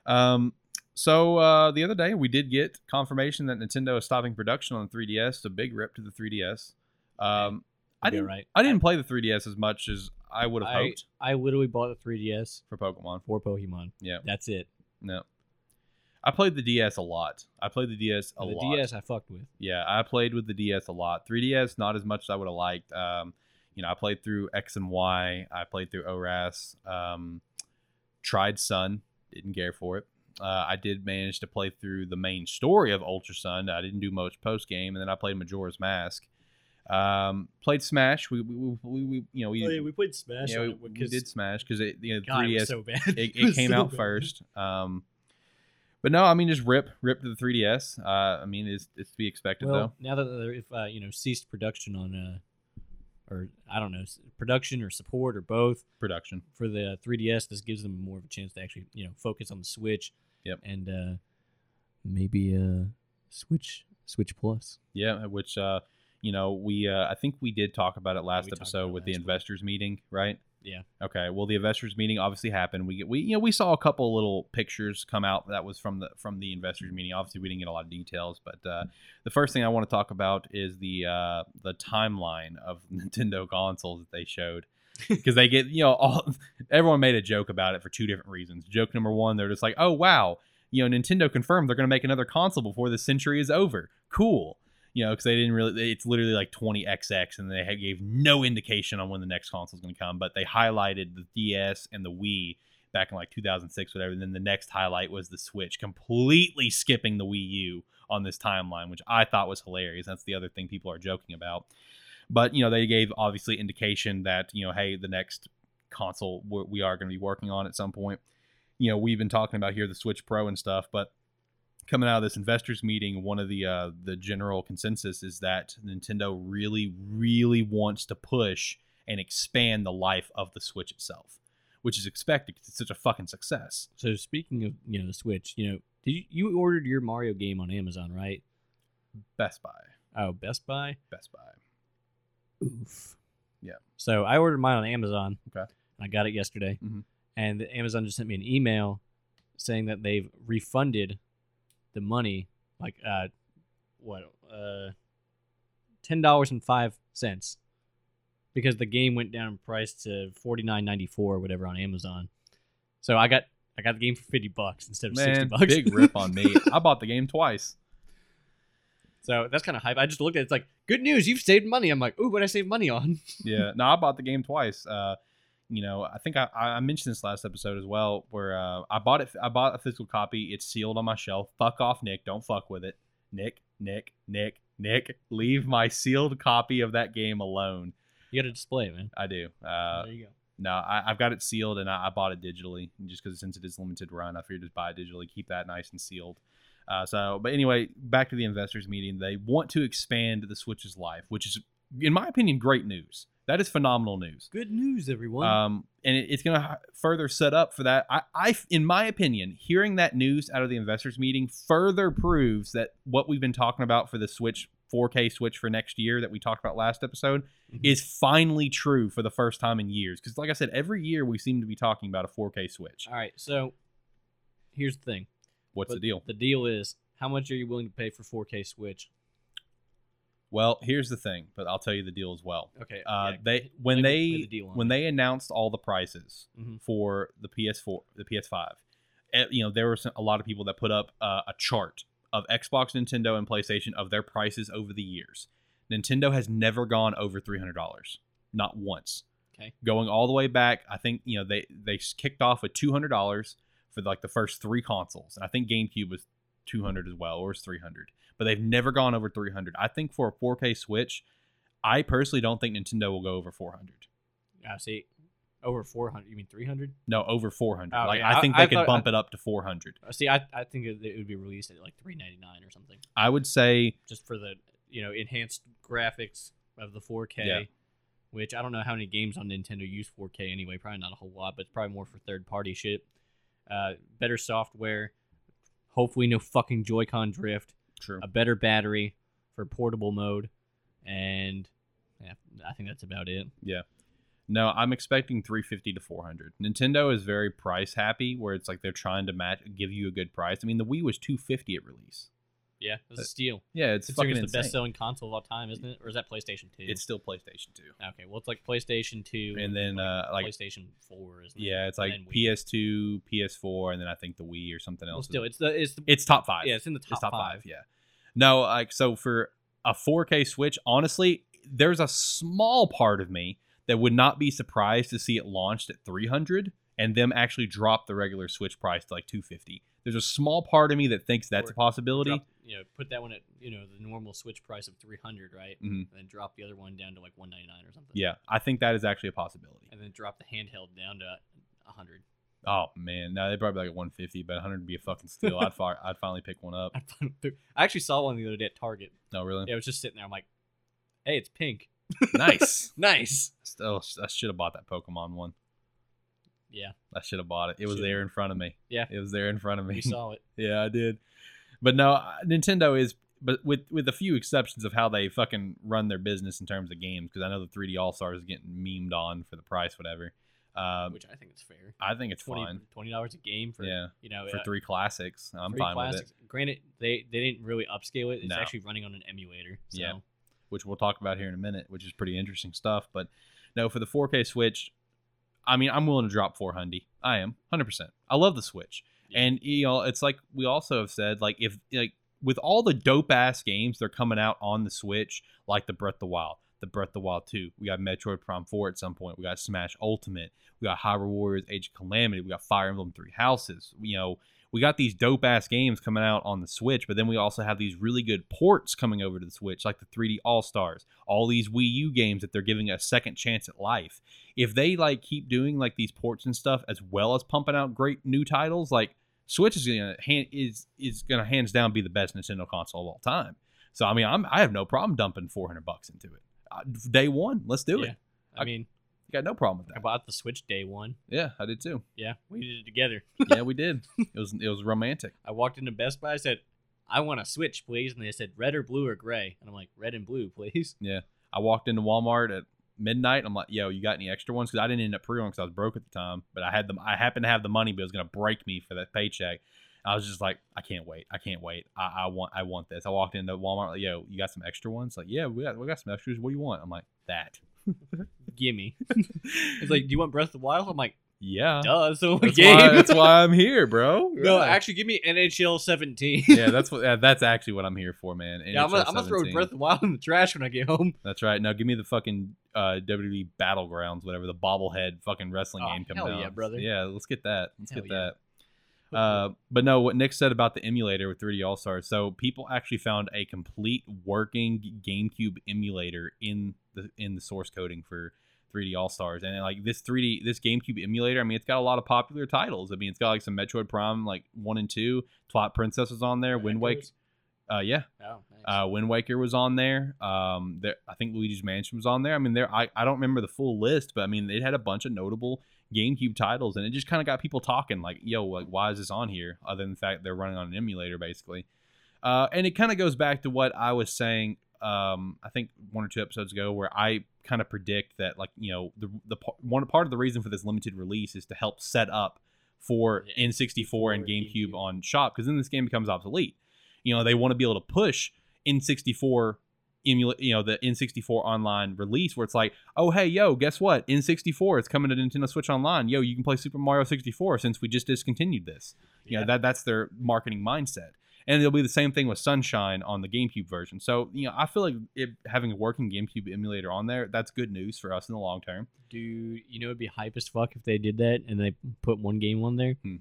Um, so uh, the other day we did get confirmation that Nintendo is stopping production on the 3DS. A big rip to the 3DS. Um, I didn't, alright. I didn't play the 3DS as much as I would have hoped I literally bought the 3DS for Pokemon. for Pokemon. Yeah. That's it. No. I played the DS a lot. I played the DS a the lot. The DS I fucked with. Yeah, I played with the DS a lot. 3DS not as much as I would have liked. Um, you know, I played through X and Y. I played through ORAS. Um, tried Sun. Didn't care for it. Uh, I did manage to play through the main story of Ultra Sun. I didn't do much post game, and then I played Majora's Mask. Um, played Smash. We, we, we, we you know we, Oh, we played Smash. yeah, we, we did Smash because it you know God, 3DS was so bad. it, it was came so out bad. first. Um, but no, I mean just rip rip to the 3DS. Uh, I mean it's it's to be expected Well, though. now that they're if uh, you know ceased production on uh, or I don't know production or support or both Production. for the 3DS, this gives them more of a chance to actually you know focus on the Switch. Yep. And uh, maybe uh, Switch Switch Plus. Yeah, which uh, you know we uh, I think we did talk about it last episode with the last week. investors meeting, right? Yeah. Okay. Well, the investors meeting obviously happened. We get we you know we saw a couple little pictures come out that was from the from the investors meeting. Obviously, we didn't get a lot of details, but uh, the first thing I want to talk about is the uh, the timeline of Nintendo consoles that they showed. Because they get, you know, all everyone made a joke about it for two different reasons. Joke number one, they're just like, "Oh wow, you know, Nintendo confirmed they're going to make another console before the century is over. Cool." You know, because they didn't really. It's literally like 20XX, and they gave no indication on when the next console is going to come. But they highlighted the DS and the Wii back in like 2006, whatever. And then the next highlight was the Switch, completely skipping the Wii U on this timeline, which I thought was hilarious. That's the other thing people are joking about. But you know, they gave obviously indication that you know, hey, the next console we are going to be working on at some point. You know, we've been talking about here the Switch Pro and stuff, but coming out of this investors meeting, one of the uh, the general consensus is that Nintendo really, really wants to push and expand the life of the Switch itself, which is expected because it's such a fucking success. So speaking of you know the Switch, you know, did you, you ordered your Mario game on Amazon, right? Best Buy, Oh, Best Buy. Best Buy. Oof. Yeah. So I ordered mine on Amazon. Okay. I got it yesterday, Mhm. and Amazon just sent me an email saying that they've refunded the money, like uh, what uh, ten dollars and five cents because the game went down in price to forty nine ninety four or whatever on Amazon. So I got I got the game for fifty bucks instead of sixty bucks. big rip on me. I bought the game twice. so that's kind of hype. I just looked at it, it's like good news, you've saved money. I'm like, ooh, what I save money on? Yeah, no, I bought the game twice. Uh, you know, I think I, I mentioned this last episode as well, where uh, I bought it. I bought a physical copy. It's sealed on my shelf. Fuck off, Nick. Don't fuck with it, Nick. Nick. Nick. Nick. Leave my sealed copy of that game alone. You got to display man. I do. Uh, there you go. no, I, I've got it sealed, and I, I bought it digitally, just because since it is limited run, I figured just buy it digitally, keep that nice and sealed. Uh, so, but anyway, back to the investors meeting. They want to expand the Switch's life, which is, in my opinion, great news. That is phenomenal news. Good news, everyone. Um, and it, it's going to further set up for that. I, I, in my opinion, hearing that news out of the investors meeting further proves that what we've been talking about for the Switch 4K Switch for next year that we talked about last episode Mhm. is finally true for the first time in years. Because, like I said, every year we seem to be talking about a 4K Switch. All right, so here's the thing. What's the deal? The deal is how much are you willing to pay for 4K Switch? Well, here's the thing, but I'll tell you the deal as well. Okay. Uh, yeah, they when lay the- lay they the when me. they announced all the prices Mhm. for the PS4, the PS5, eh, you know there were some, a lot of people that put up uh, a chart of Xbox, Nintendo, and PlayStation of their prices over the years. Nintendo has never gone over three hundred dollars, not once. Okay. Going all the way back, I think you know they they kicked off with two hundred dollars for like the first three consoles, and I think GameCube was two hundred as well, or was three hundred. But they've never gone over three hundred. I think for a four K Switch, I personally don't think Nintendo will go over four hundred. Yeah, see, over 400. You mean 300? No, over 400. Oh, like yeah. I think I- they I could thought- bump it up to 400. Uh, See, I, I think it, it would be released at like 399 or something, I would say just for the you know enhanced graphics of the 4K. Yeah. Which I don't know how many games on Nintendo use 4K anyway. Probably not a whole lot, but it's probably more for third party shit. Uh, better software. Hopefully, no fucking Joy-Con drift. True. A better battery for portable mode, and yeah, I think that's about it. Yeah. No, I'm expecting 350 to 400. Nintendo is very price happy where it's like they're trying to match give you a good price. I mean, the Wii was 250 at release. Yeah, it's Uh, a steal. Yeah, it's Considering fucking it's the insane. best selling console of all time, isn't it? Or is that PlayStation 2? It's still PlayStation 2. okay. Well, it's like PlayStation 2, And then uh like PlayStation 4, isn't it? yeah, it's like. PS2, PS4 and then I think the Wii or something Well, else. still, it's the it's the it's top 5. yeah, it's in the top, it's top five. five. Yeah. No, like so for a 4K Switch, honestly, there's a small part of me that would not be surprised to see it launched at 300 and them actually drop the regular Switch price to like 250. There's a small part of me that thinks that's Or a possibility. Drop, you know, put that one at you know the normal Switch price of 300, right? Mhm. And then drop the other one down to like 199 or something. Yeah, I think that is actually a possibility. And then drop the handheld down to 100. Oh man, no, they probably like 150, but 100 would be a fucking steal. I'd fi- I'd finally pick one up. I actually saw one the other day at Target. No, really? Yeah, I was just sitting there. I'm like, hey, it's pink. Nice. Nice. Still, I should have bought that Pokemon one. Yeah, I should have bought it. It was Should've. there in front of me. Yeah. it was there in front of me. we saw it. Yeah, I did. But no, Nintendo is, but with with a few exceptions of how they fucking run their business in terms of games, because I know the 3D All Stars is getting memed on for the price, whatever. Um, which I think is fair. I think it's 20 fine. Twenty dollars a game for Yeah, you know for uh, three classics, I'm three fine with classics. it. Granted, they they didn't really upscale it. It's No. actually running on an emulator. So. Yeah. Which we'll talk about here in a minute, which is pretty interesting stuff. But no, for the 4K Switch, I mean, I'm willing to drop 400. I am 100. percent I love the Switch, Yeah. and you know, it's like we also have said, like if like with all the dope ass games they're coming out on the Switch, like the Breath of the Wild, the Breath of the Wild 2. We got Metroid Prime 4 at some point. We got Smash Ultimate. We got Hyrule Warriors Age of Calamity. We got Fire Emblem Three Houses. You know, we got these dope ass games coming out on the Switch, but then we also have these really good ports coming over to the Switch, like the 3D All Stars, all these Wii U games that they're giving a second chance at life. If they like keep doing like these ports and stuff, as well as pumping out great new titles, like Switch is gonna hand, is is gonna hands down be the best Nintendo console of all time. So I mean, I'm I have no problem dumping 400 bucks into it. Uh, day one, let's do Yeah. it. I I- mean, Got no problem with that. I bought the Switch day one. Yeah, I did too. Yeah, we did it together. Yeah, we did. It was it was romantic. I walked into Best Buy. I said, "I want a Switch, please," and they said, "Red or blue or gray?" And I'm like, "Red and blue, please." Yeah, I walked into Walmart at midnight. I'm like, "Yo, you got any extra ones?" Because I didn't end up pre-ordering because I was broke at the time. But I had them. I happened to have the money, but it was gonna break me for that paycheck. I was just like, I can't wait. I can't wait. I, I want. I want this. I walked into Walmart. Like, Yo, you got some extra ones? Like, yeah, we got we got some extras. What do you want? I'm like, that. Gimme. it's like, do you want Breath of the Wild? I'm like, yeah. duh. So That's game. why, that's why I'm here, bro. no, Yeah. actually, give me NHL 17. yeah, that's what. Yeah, that's actually what I'm here for, man. Yeah, I'm gonna, I'm gonna throw Breath of the Wild in the trash when I get home. That's right. Now give me the fucking uh, WWE Battlegrounds, whatever the bobblehead fucking wrestling Oh, game comes hell out. yeah, brother. Yeah, let's get that. Let's Hell get yeah. that. Uh, but no, what Nick said about the emulator with 3D All Stars. So people actually found a complete working GameCube emulator in the in the source coding for 3D All Stars, and like this 3D this GameCube emulator. I mean, it's got a lot of popular titles. I mean, it's got like some Metroid Prime, like one and two. Twilight Princess is on there. Wind Waker. Uh, yeah, Oh, uh, Wind Waker was on there. Um, there, I think Luigi's Mansion was on there. I mean, there. I, I don't remember the full list, but I mean, it had a bunch of notable GameCube titles, and it just kind of got people talking. Like, yo, like, why is this on here? Other than the fact they're running on an emulator, basically. Uh, and it kind of goes back to what I was saying. Um, I think one or two episodes ago, where I kind of predict that, like, you know, the the one part of the reason for this limited release is to help set up for Yeah, N64 and GameCube GameCube. on shop because then this game becomes obsolete. You know, they want to be able to push N64 emulate, you know, the N64 online release where it's like, oh hey, yo, guess what? N64 is coming to Nintendo Switch Online. Yo, you can play Super Mario 64 since we just discontinued this. You know, that that's their marketing mindset. And it'll be the same thing with Sunshine on the GameCube version. So, you know, I feel like it, having a working GameCube emulator on there, that's good news for us in the long term. Dude, you know it'd be hype as fuck if they did that and they put one game on there. Hmm.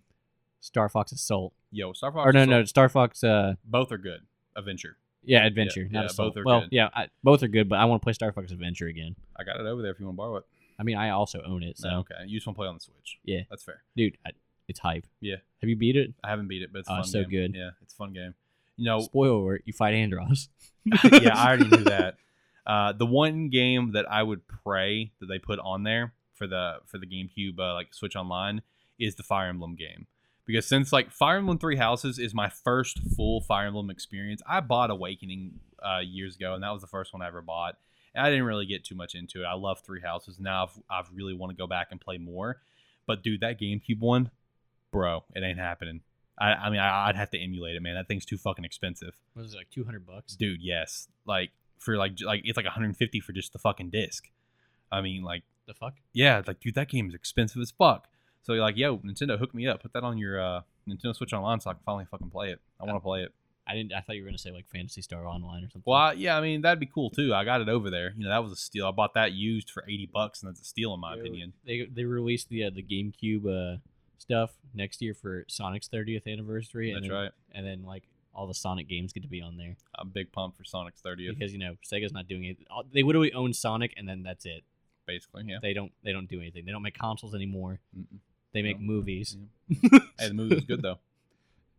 Star Fox Assault. Yo, Star Fox Or no, Assault, no, Star Fox. Uh, both are good. Adventure. Yeah, Adventure, Yeah, not yeah, Assault. both are well, good. yeah, I, both are good, but I want to play Star Fox Adventure again. I got it over there if you want to borrow it. I mean, I also own it, so No, okay. You just want to play on the Switch. Yeah. That's fair. dude, I, it's hype. Yeah. Have you beat it? I haven't beat it, but it's a Oh, fun so game. good. Yeah, it's a fun game. You know, Spoiler alert: you fight Andross. yeah, I already knew that. Uh, the one game that I would pray that they put on there for the for the GameCube uh, like Switch Online is the Fire Emblem game. Because since like Fire Emblem Three Houses is my first full Fire Emblem experience, I bought Awakening uh, years ago, and that was the first one I ever bought. And I didn't really get too much into it. I love Three Houses. Now I've, I've really want to go back and play more. But dude, that GameCube one, bro, it ain't happening. I, I mean, I, I'd have to emulate it, man. That thing's too fucking expensive What is it like two hundred bucks? dude yes like for like like it's like 150 for just the fucking disc i mean like The fuck? yeah like dude that game is expensive as fuck so you're like yo nintendo hook me up put that on your uh nintendo switch online so i can finally fucking play it i want to play it I didn't. I thought you were gonna say like Phantasy Star Online or something. well I, yeah i mean that'd be cool too i got it over there you know that was a steal i bought that used for 80 bucks and that's a steal in my opinion They they released the uh, the GameCube uh, stuff next year for Sonic's 30th anniversary. and that's then, right And then like all the Sonic games get to be on there i'm big pump for sonic's 30th because you know Sega's not doing it. They literally own Sonic and then that's it. basically yeah They don't they don't do anything. They don't make consoles anymore. Mm-mm. They make No. movies. hey the movie was good though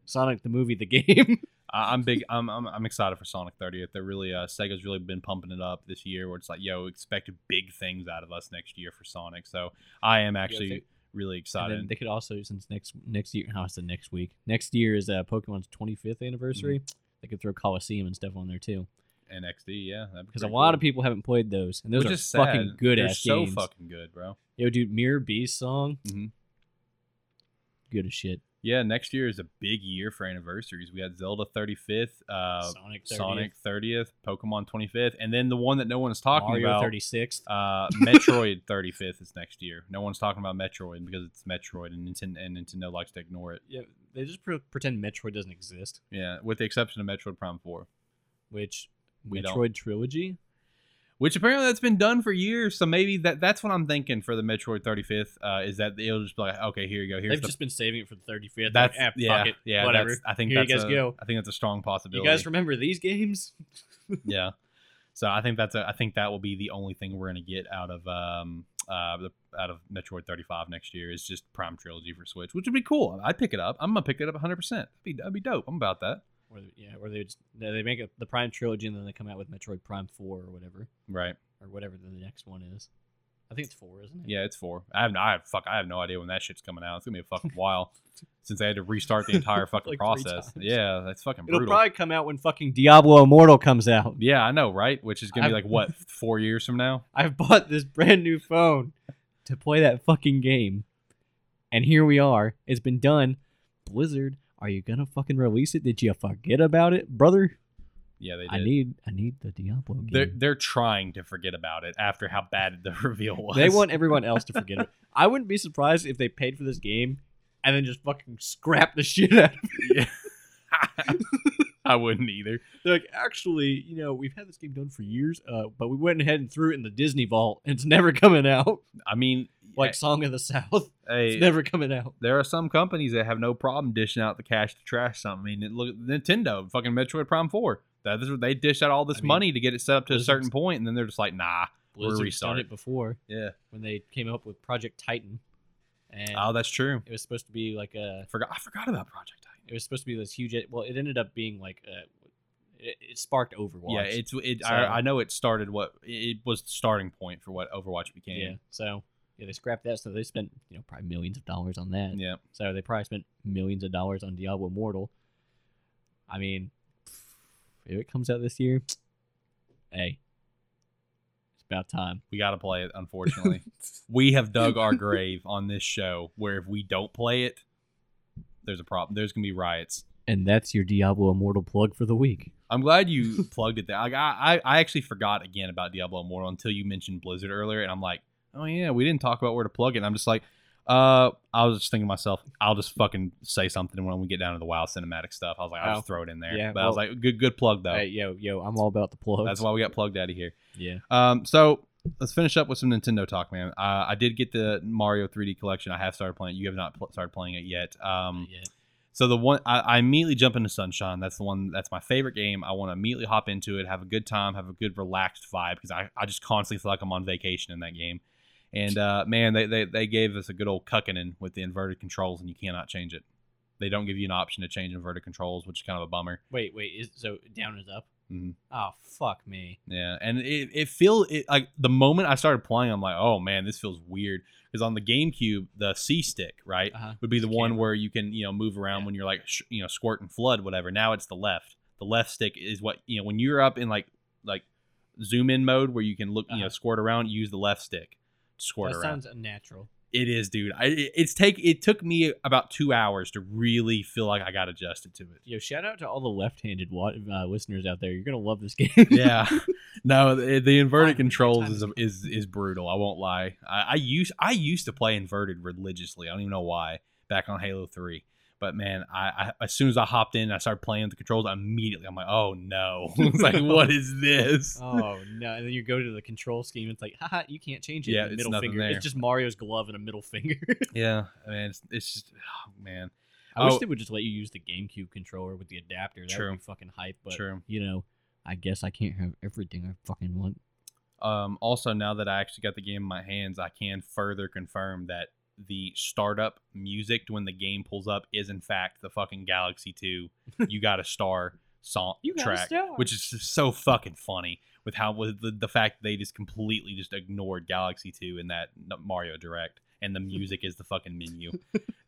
Sonic the movie, the game. I'm big. I'm, I'm I'm excited for Sonic 30th. They're really uh, Sega's really been pumping it up this year. Where it's like, yo, expect big things out of us next year for Sonic. So I am actually they- really excited. they could also since next next year. How is the next week? Next year is uh, Pokemon's 25th anniversary. Mm-hmm. They could throw Colosseum and stuff on there too, and XD, yeah, because a lot of people haven't played those, and those Which are fucking good They're so games. fucking good, bro. Yo, dude, Mirror B's song, Mhm. Good as shit. Yeah, next year is a big year for anniversaries. We had Zelda 35th, uh, Sonic 30th, Sonic 30th, Pokemon 25th, and then the one that no one is talking Mario about. 36th. Uh, Metroid 35th is next year. No one's talking about Metroid because it's Metroid, and Nintendo, and Nintendo likes to ignore it. Yeah, they just pre- pretend Metroid doesn't exist. Yeah, with the exception of Metroid Prime 4. Which We don't. Metroid trilogy? Which apparently that's been done for years. So maybe that that's what I'm thinking for the Metroid 35th uh, is that it'll just be like, okay, here you go. Here's They've the just been saving it for the 35th. that's like, eh, yeah it, yeah whatever. I think Here you that's guys a, go. I think that's a strong possibility. You guys remember these games? yeah. So I think that's a I think that will be the only thing we're gonna get out of um uh the out of Metroid 35 next year is just Prime Trilogy for Switch, which would be cool. I'd pick it up. I'm gonna pick it up 100. percent That'd be that'd be dope. I'm about that. Or they- yeah, or they just they make it the Prime trilogy and then they come out with Metroid Prime Four or whatever, Right. or whatever the next one is. I think it's four, isn't it? Yeah, it's four. I have no, I have, fuck. I have no idea when that shit's coming out. It's gonna be a fucking while since they had to restart the entire fucking Like process. Yeah, that's fucking It'll brutal. probably come out when fucking Diablo Immortal comes out. Yeah, I know, right? Which is gonna be I've- like what four years from now? I've bought this brand new phone to play that fucking game, and here we are. It's been done. Blizzard, are you gonna fucking release it? Did you forget about it, brother? Yeah, they did. I need I need the Diablo game. they're they're trying to forget about it after how bad the reveal was. They want everyone else to forget it. I wouldn't be surprised if they paid for this game and then just fucking scrap the shit out of it. I wouldn't either. They're like, actually, you know, we've had this game done for years, uh, but we went ahead and threw it in the Disney vault, and it's never coming out. I mean, Like Song of the South, hey, it's never coming out. there are some companies that have no problem dishing out the cash to trash something. I mean, look at Nintendo, fucking Metroid Prime Four. That is, they dished out all this I mean, money to get it set up to a certain point, and then they're just like, nah, we're Blizzard's done restart. it before Yeah. when they came up with Project Titan, and Oh, that's true. it was supposed to be like a. Forgot. I forgot about Project Titan. It was supposed to be this huge. Well, it ended up being like a. It, it sparked Overwatch. Yeah, it's it. So- I, I know it started what it was the starting point for what Overwatch became. yeah. So yeah, they scrapped that, so they spent you know probably millions of dollars on that. Yeah. So they probably spent millions of dollars on Diablo Immortal. I mean, if it comes out this year, hey, it's about time. We got to play it. Unfortunately, we have dug our grave on this show. Where if we don't play it, there's a problem. There's gonna be riots. And that's your Diablo Immortal plug for the week. I'm glad you plugged it there. I, I I actually forgot again about Diablo Immortal until you mentioned Blizzard earlier, and I'm like, oh yeah, we didn't talk about where to plug it. And I'm just like, uh, I was just thinking to myself, I'll just fucking say something when we get down to the wild cinematic stuff. I was like, I'll just Oh. throw it in there. Yeah, but I was like, good good plug though. Hey, yo, yo, I'm all about the plug. That's why we got plugged out of here. Yeah. Um, so let's finish up with some Nintendo talk, man. Uh, I did get the Mario 3D collection. I have started playing. it. You have not pl- started playing it yet. Um, yeah. so the one I, I immediately jump into Sunshine. That's the one. That's my favorite game. I want to immediately hop into it, have a good time, have a good relaxed vibe because I, I just constantly feel like I'm on vacation in that game. And uh, man, they, they they gave us a good old cucking with the inverted controls, and you cannot change it. They don't give you an option to change inverted controls, which is kind of a bummer. Wait, wait. Is so down is up? Mhm. Oh fuck me. Yeah, and it it feel it like the moment I started playing, I'm like, oh man, this feels weird because on the GameCube, the C stick, right, Uh-huh. would be the The one camera. where you can you know move around Yeah. when you're like sh- you know squirt and flood whatever. Now it's the left. The left stick is what you know when you're up in like like zoom in mode where you can look you know Uh-huh. squirt around. Use the left stick squirt That around. sounds unnatural. It is, dude. I, it's take it took me about two hours to really feel like I got adjusted to it. Yo, shout out to all the left-handed wa- uh, listeners out there. You're gonna love this game. yeah no the, the inverted controls is, is is brutal i won't lie I, I used i used to play inverted religiously i don't even know why back on halo 3 but man I, I as soon as i hopped in and i started playing with the controls immediately i'm like oh no it's like what is this oh no! And then you go to the control scheme. It's like, haha, you can't change it. Yeah, it's middle finger. there. It's just Mario's glove and a middle finger. yeah man it's, it's just oh, man I wish Oh. they would just let you use the GameCube controller with the adapter. That True. would be fucking hype. But true you know, I guess I can't have everything I fucking want. Um, also, now that I actually got the game in my hands, I can further confirm that the startup music when the game pulls up is in fact the fucking Galaxy 2 You Got a Star song You track, Star. which is just so fucking funny with how with the, the fact they just completely just ignored Galaxy 2 in that Mario Direct and the music is the fucking menu.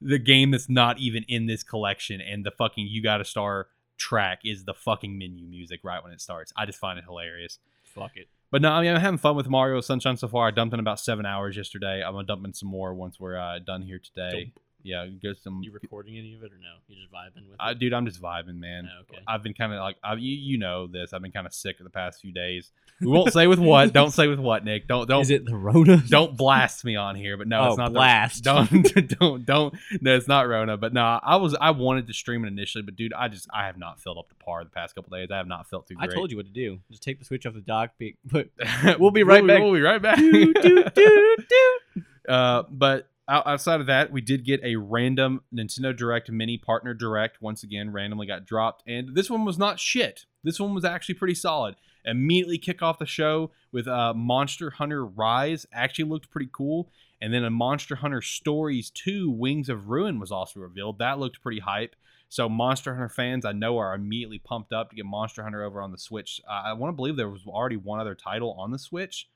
the game that's not even in this collection and the fucking You Got a Star track is the fucking menu music right when it starts. I just find it hilarious. Fuck it. But no, I mean, I'm having fun with Mario Sunshine so far. I dumped in about seven hours yesterday. I'm gonna dump in some more once we're uh, done here today. Dope. Yeah, get some. You recording any of it or no? You just vibing with I, it? dude, I'm just vibing, man. Oh, okay. I've been kind of like, I, you, you know this. I've been kind of sick the past few days. We won't say with what. Don't say with what, Nick. Don't don't Is it the Rona? don't blast me on here. But no, Oh, it's not blast. The, don't don't don't. No, it's not Rona. But no, I was I wanted to stream it initially, but dude, I just I have not filled up to par the past couple days. I have not felt too I told you what to do. Just take the switch off the dock. Be, put We'll be right back. We'll be right back. do, do, do, do. Uh, but out- outside of that, we did get a random Nintendo Direct mini partner direct. Once again, randomly got dropped, and this one was not shit. This one was actually pretty solid. Immediately kick off the show with uh, Monster Hunter Rise. Actually looked pretty cool. And then a Monster Hunter Stories 2 Wings of Ruin was also revealed. That looked pretty hype. So Monster Hunter fans, I know, are immediately pumped up to get Monster Hunter over on the Switch. Uh, I want to believe there was already one other title on the Switch.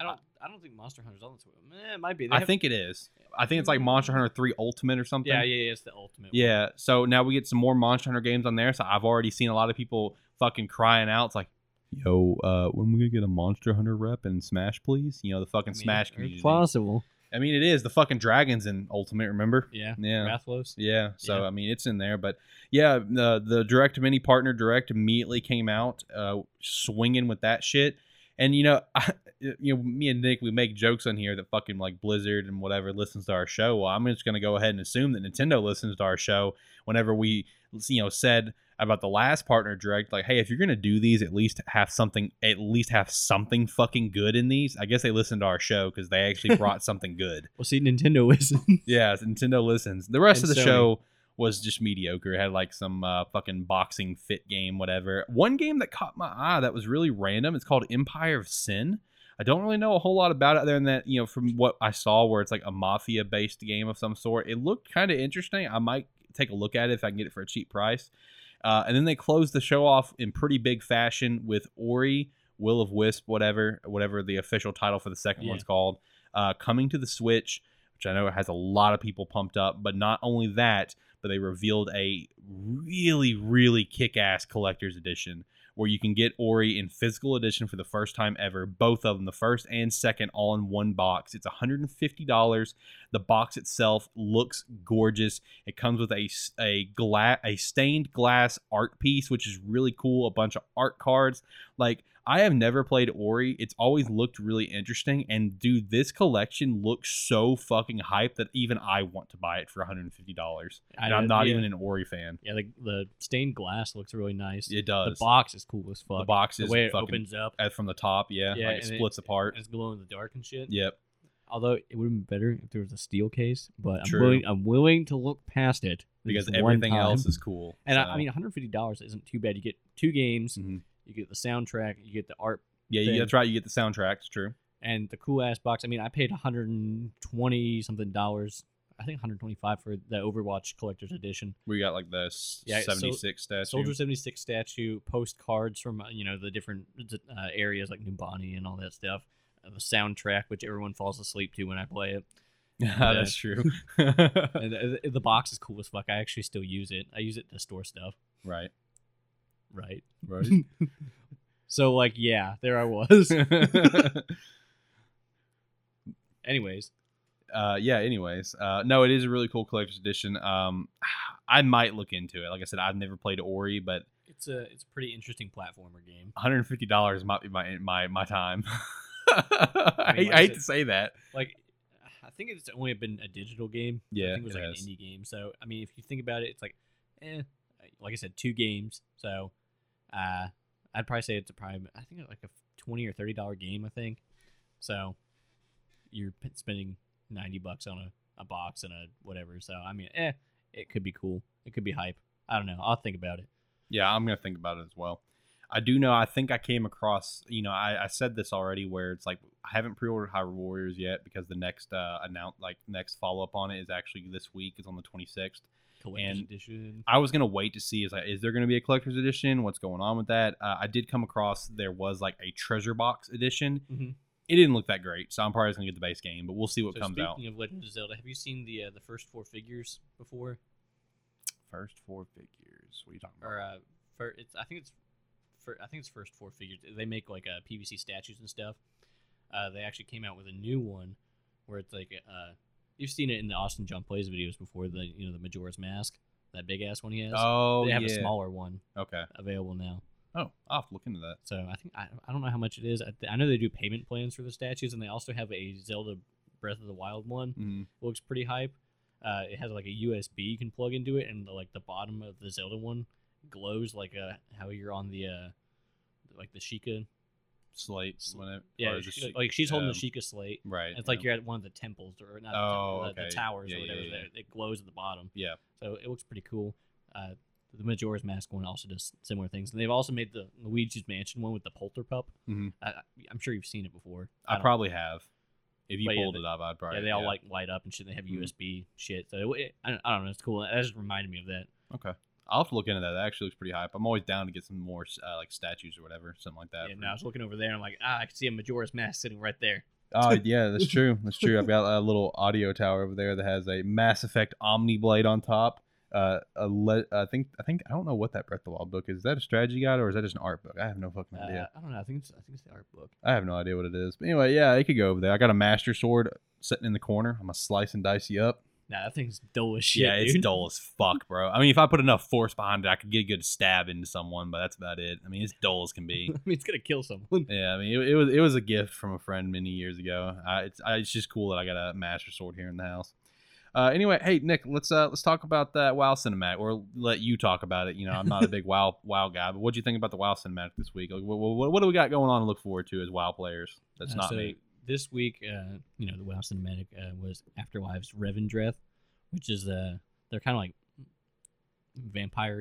I don't. I don't think Monster Hunter's on the Switch. Eh, it might be. They I have- think it is. I think it's like Monster Hunter 3 Ultimate or something. Yeah, yeah, yeah. It's the ultimate. one. Yeah. So now we get some more Monster Hunter games on there. So I've already seen a lot of people fucking crying out. It's like, yo, uh, when we gonna get a Monster Hunter rep in Smash, please? You know, the fucking I mean, Smash community. possible. I mean, it is the fucking dragons in Ultimate. Remember? Yeah. Yeah. Rathalos. Yeah, so Yeah. I mean it's in there, but yeah, the the direct mini partner direct immediately came out, uh, swinging with that shit, and you know, I, you know, me and Nick we make jokes on here that fucking like Blizzard and whatever listens to our show. Well, I'm just gonna go ahead and assume that Nintendo listens to our show whenever we you know said about the last partner direct like hey if you're gonna do these at least have something at least have something fucking good in these i guess they listened to our show because they actually brought something good Well, see, Nintendo listens. yeah, Nintendo listens. The rest And of the Sony. show was just mediocre. It had like some uh, fucking boxing fit game, whatever. One game that caught my eye that was really random. It's called Empire of Sin. I don't really know a whole lot about it other than that, you know, from what I saw, where it's like a mafia based game of some sort. It looked kind of interesting. I might take a look at it if I can get it for a cheap price. Uh, and then they closed the show off in pretty big fashion with Ori, Will of Wisp, whatever, whatever the official title for the second Yeah. one's called, uh, coming to the Switch which I know has a lot of people pumped up. But not only that, but they revealed a really, really kick ass collector's edition where you can get Ori in physical edition for the first time ever. Both of them, the first and second, all in one box. It's $150. The box itself looks gorgeous. It comes with a a glass a stained glass art piece, which is really cool. A bunch of art cards. Like I have never played Ori. It's always looked really interesting. And dude, this collection looks so fucking hype that even I want to buy it for $150. I And I'm not yeah. even an Ori fan. Yeah, the, the stained glass looks really nice. It does. the box is cool as fuck. The box is the way it fucking opens up, from the top, yeah. Yeah, like it and it- splits apart. it's glow in the dark and shit. Yep. Although it would have been better if there was a steel case, but I'm willing. I'm willing to look past it Because everything else is cool. And I, so- I mean, 150 dollars isn't too bad. You get two games, Mhm. You get the soundtrack, you get the art, yeah, you, thing. that's right. You get the soundtrack. It's true. and the cool ass box. I mean, I paid 120 something dollars. I think 125 for the Overwatch Collector's Edition. We got like the Yeah, so- 76 statue. Soldier 76 statue, postcards from uh, you know the different uh, areas like Numbani and all that stuff. Uh, the soundtrack, which everyone falls asleep to when I play it. Yeah, that's true. And the, the box is cool as fuck. I actually still use it. I use it to store stuff. right. Right. Right. So like, yeah, there I was. Anyways, uh, yeah. Anyways, uh, no, it is a really cool collector's edition. Um, I might look into it. Like I said, I've never played Ori, but it's a it's a pretty interesting platformer game. 150 dollars might be my my my time. I, I mean, hate- like I I hate said- to say that. Like, I think it's only been a digital game. I Yeah, think it was it like has. an indie game. So I mean, if you think about it, it's like, eh. Like I said, two games. So, uh, I'd probably say it's a probably I think like a twenty or thirty dollar game. I think. So, you're spending ninety bucks on a, a box and a whatever. So I mean, eh, it could be cool. It could be hype. I don't know. I'll think about it. Yeah, I'm gonna think about it as well. I do know. I think I came across. You know, I, I said this already, where it's like I haven't pre-ordered Hyrule Warriors yet because the next uh announce like next follow up on it is actually this week. Is on the 26th. Collector's And- edition. I was gonna wait to see is like is there gonna be a collector's edition? What's going on with that? Uh, I did come across there was like a treasure box edition. Mhm. It didn't look that great, so I'm probably just gonna get the base game. But we'll see what So comes speaking out. of Legend of Zelda, have you seen the uh, the first four figures before? First four figures. What are you talking about? Or uh, for it's I think it's for I think it's first four figures. They make like uh, PVC statues and stuff. Uh, they actually came out with a new one where it's like uh, you've seen it in the Austin John plays videos before. The you know the Majora's Mask, that big ass one he has. oh they have yeah. a smaller one Okay. available now. Oh, I'll have to look into that. So I think I, I don't know how much it is. I, I know they do payment plans for the statues, and they also have a Zelda Breath of the Wild one. Mhm. looks pretty hype. Uh, it has like a USB you can plug into it, and the, like the bottom of the Zelda one glows like uh, how you're on the uh, like the Sheikah. Slate. Whenever, Yeah, or she- just- like she's holding um, the Sheikah slate. Right. And it's like yeah. you're at one of the temples or not Oh, the, temple, okay. the towers Yeah, or whatever. yeah, there. It glows at the bottom, Yeah. so it looks pretty cool. Uh, the Majora's Mask one also does similar things, and they've also made the Luigi's Mansion one with the Polterpup. Mhm. I, I- I'm sure you've seen it before. I don't- probably have. If you But pulled it up, I'd probably. yeah, they all like light up and shit. They have Mhm. USB shit, so it, I, don't, I don't know. It's cool. That just reminded me of that. Okay. I'll have to look into that. That actually looks pretty hype. I'm always down to get some more uh, like statues or whatever, something like that. Yeah, no, I was looking over there and I'm like, ah, I can see a Majora's Mask sitting right there. Oh yeah, that's true. That's true. I've got a little audio tower over there that has a Mass Effect Omni Blade on top. Uh, a le- I think I think I don't know what that Breath of the Wild book is. Is that a strategy guide or is that just an art book? I have no fucking Uh, idea. I don't know. I think it's I think it's the art book. I have no idea what it is. But anyway, yeah, it could go over there. I got a Master Sword sitting in the corner. I'm gonna slice and dice you up. Nah, that thing's dull as shit. yeah, it's dude. dull as fuck, bro. I mean, if I put enough force behind it, I could get a good stab into someone, but that's about it. I mean, it's dull as can be. I mean, it's gonna kill someone. Yeah, I mean, it, it was it was a gift from a friend many years ago. I, it's I, it's just cool that I got a master sword here in the house. Uh, anyway, hey Nick, let's uh let's talk about that WoW cinematic, or let you talk about it. You know, I'm not a big WoW WoW guy, but what do you think about the WoW cinematic this week? Like, what, what, what do we got going on to look forward to as WoW players? That's Uh, not me. This week, uh, you know, the WoW cinematic uh, was Afterlives Revendreth, which is uh, they're kind of like vampire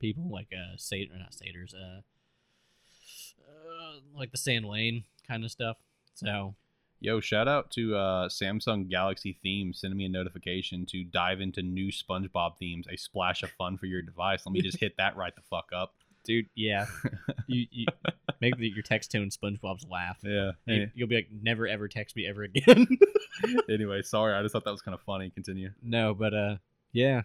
people, like uh, satyr, not satyrs, uh, uh, like the San'layn kind of stuff. So Yo, shout out to uh, Samsung Galaxy Themes sending me a notification to dive into new SpongeBob themes, a splash of fun for your device. Let me just hit that right the fuck up. Dude, yeah, you, you make the, your text tone SpongeBob's laugh. Yeah. You, you'll be like, never ever text me ever again. anyway, sorry. I just thought that was kind of funny. Continue. no, but uh, yeah,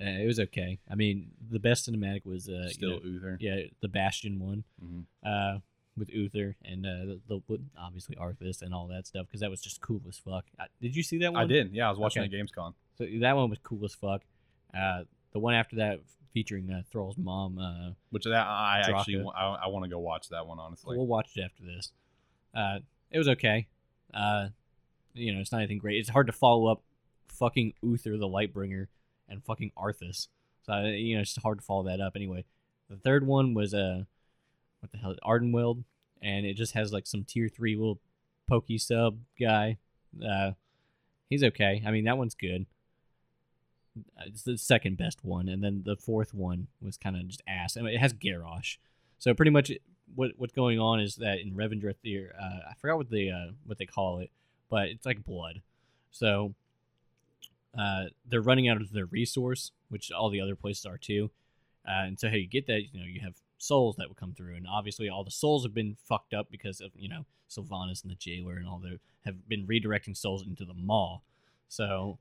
uh, it was okay. I mean, the best cinematic was uh, you Still know, Uther. yeah, the Bastion one. Mhm. uh, with Uther and uh, the, the obviously Arthas and all that stuff because that was just cool as fuck. I, did you see that one? I did. Yeah, I was watching Okay. at Gamescom. So that one was cool as fuck. Uh, the one after that featuring uh, Thrall's mom. Uh, Which that I actually Draka. wa- I, I want to go watch that one honestly. we'll watch it after this. Uh, it was okay. Uh, you know, it's not anything great. It's hard to follow up fucking Uther the Lightbringer and fucking Arthas. So uh, you know, it's hard to follow that up. Anyway, the third one was uh, what the hell, Ardenweald, and it just has like some tier three little pokey sub guy. Uh, he's okay. I mean, that one's good. Uh, It's the second best one, and then the fourth one was kind of just ass. I mean, it has Garrosh, so pretty much what what's going on is that in Revendreth, there, uh, I forgot what they uh, what they call it, but it's like blood. So uh, they're running out of their resource, which all the other places are too. Uh, and so how you get that, you know, you have souls that will come through, and obviously all the souls have been fucked up because of you know Sylvanas and the jailer and all the have been redirecting souls into the maw. So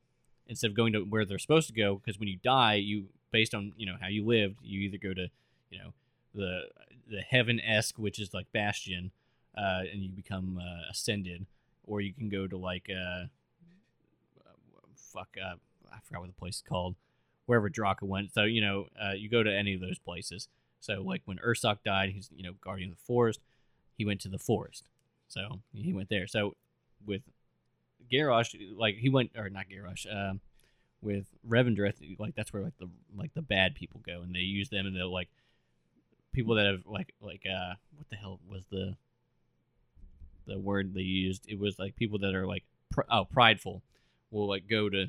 instead of going to where they're supposed to go, because when you die, you based on you know how you lived, you either go to you know the the heaven esque, which is like Bastion, uh, and you become uh, ascended, or you can go to like uh, fuck, uh, I forgot what the place is called, wherever Draka went. So you know, uh, you go to any of those places. So like when Ursoc died, he's you know guardian of the forest. He went to the forest, so he went there. So with Garrosh, like he went or not Garrosh, um, with Revendreth, like that's where like the like the bad people go, and they use them, and they're like people that have like like uh what the hell was the the word they used? It was like people that are like pr- oh prideful will like go to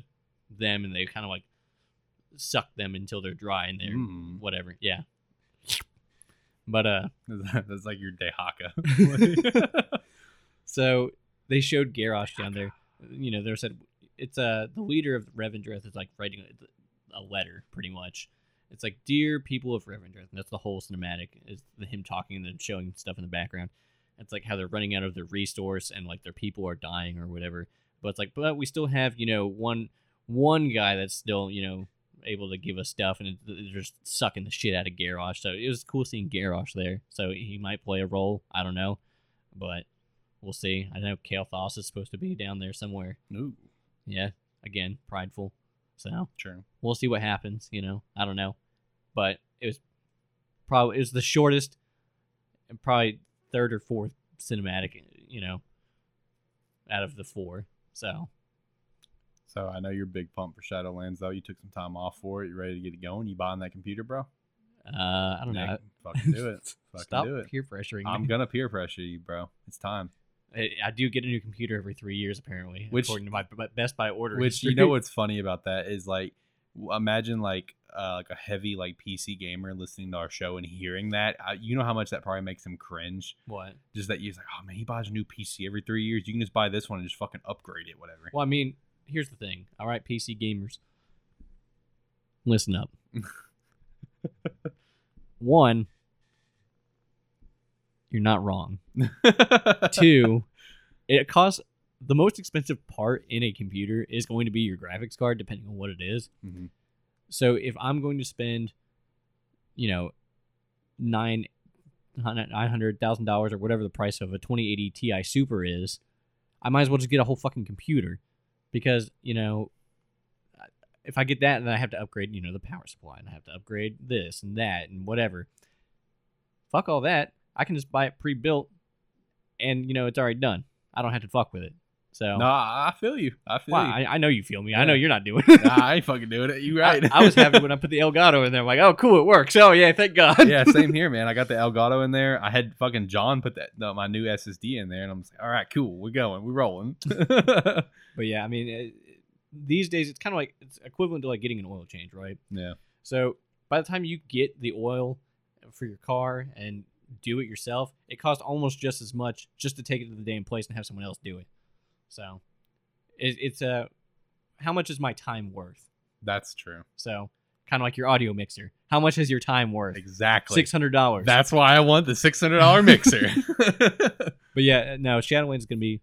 them, and they kind of like suck them until they're dry and they're Mm. whatever. Yeah. But uh That's like your Dehaka. so they showed Garrosh down there. You know, they said it's uh the leader of Revendreth is like writing a, a letter, pretty much. It's like, dear people of Revendreth, and that's the whole cinematic is him talking and then showing stuff in the background. It's like how they're running out of their resource and like their people are dying or whatever. But it's like, but we still have you know one one guy that's still you know able to give us stuff, and they're just sucking the shit out of Garrosh. So it was cool seeing Garrosh there. So he might play a role. I don't know, but we'll see. I know Kael'thas is supposed to be down there somewhere. Ooh, Yeah, again, prideful. So true. we'll see what happens. You know, I don't know, but it was probably it was the shortest, and probably third or fourth cinematic. You know, out of the four. So So I know you're big pump for Shadowlands though. You took some time off for it. You ready to get it going? You buying that computer, bro? uh, I don't know. Fucking do it. Fucking Stop do it. peer pressuring. I'm gonna peer pressure you, bro. It's time. I, I do get a new computer every three years, apparently, Which- according to my, Best Buy order. Which you know what's funny about that is like, imagine like uh, like a heavy like PC gamer listening to our show and hearing that. Uh, you know how much that probably makes him cringe. what? Just that you're like, oh man, he buys a new PC every three years. You can just buy this one and just fucking upgrade it, whatever. Well, I mean, here's the thing. All right, PC gamers, listen up. One, you're not wrong. Two, it costs the most expensive part in a computer is going to be your graphics card, depending on what it is. Mhm. So if I'm going to spend, you know, nine nine hundred thousand dollars or whatever the price of a 2080 Ti Super is, I might as well just get a whole fucking computer because you know if I get that and then I have to upgrade, you know, the power supply and I have to upgrade this and that and whatever. Fuck all that. I can just buy it pre-built and you know it's already done. I don't have to fuck with it. So No, I feel you. I feel Wow, you. I, I know you feel me. I know you're not doing it. nah, I ain't fucking doing it. You right. I, I was happy when I put the Elgato in there. I'm like, oh, cool, it works. Oh yeah, thank God. yeah, same here, man. I got the Elgato in there. I had fucking John put that the, my new SSD in there, and I'm like, all right, cool, we're going, we're rolling. But yeah, I mean, it, these days it's kind of like it's equivalent to like getting an oil change, right? yeah, So by the time you get the oil for your car and do it yourself, it costs almost just as much just to take it to the damn place and have someone else do it. So it, it's a how much is my time worth? that's true. So kind of like your audio mixer. How much is your time worth? Exactly. Six hundred dollars. That's why I want the six hundred dollar mixer. But yeah, no, Shadowlands is gonna be.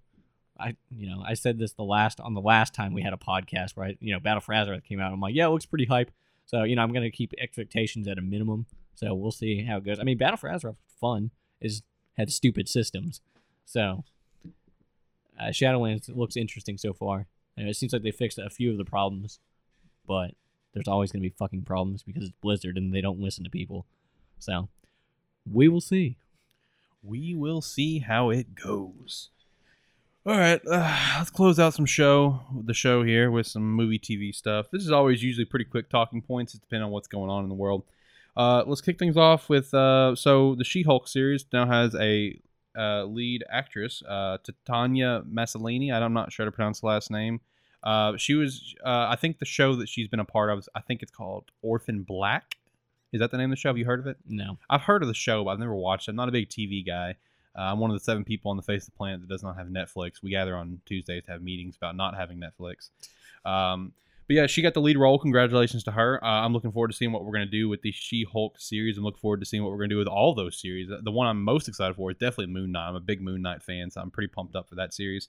I you know I said this the last on the last time we had a podcast where I, you know Battle for Azeroth came out. I'm like, yeah, it looks pretty hype. So you know I'm gonna keep expectations at a minimum. So we'll see how it goes. I mean, Battle for Azeroth fun is had stupid systems. So uh, Shadowlands looks interesting so far, and it seems like they fixed a few of the problems, but there's always gonna be fucking problems because it's Blizzard and they don't listen to people. So we will see. we will see how it goes. All right, uh, let's close out some show the show here with some movie TV stuff. This is always usually pretty quick talking points. It depends on what's going on in the world. Uh, let's kick things off with uh, so the She-Hulk series now has a uh, lead actress, uh, Tatiana Maslany. I'm not sure how to pronounce the last name. Uh, she was, uh, I think, the show that she's been a part of. I think it's called Orphan Black. Is that the name of the show? Have you heard of it? No. I've heard of the show, but I've never watched it. I'm not a big TV guy. Uh, I'm one of the seven people on the face of the planet that does not have Netflix. We gather on Tuesdays to have meetings about not having Netflix. Um, but yeah, she got the lead role. Congratulations to her. Uh, I'm looking forward to seeing what we're going to do with the She Hulk series. I'm looking forward to seeing what we're going to do with all those series. The one I'm most excited for is definitely Moon Knight. I'm a big Moon Knight fan, so I'm pretty pumped up for that series.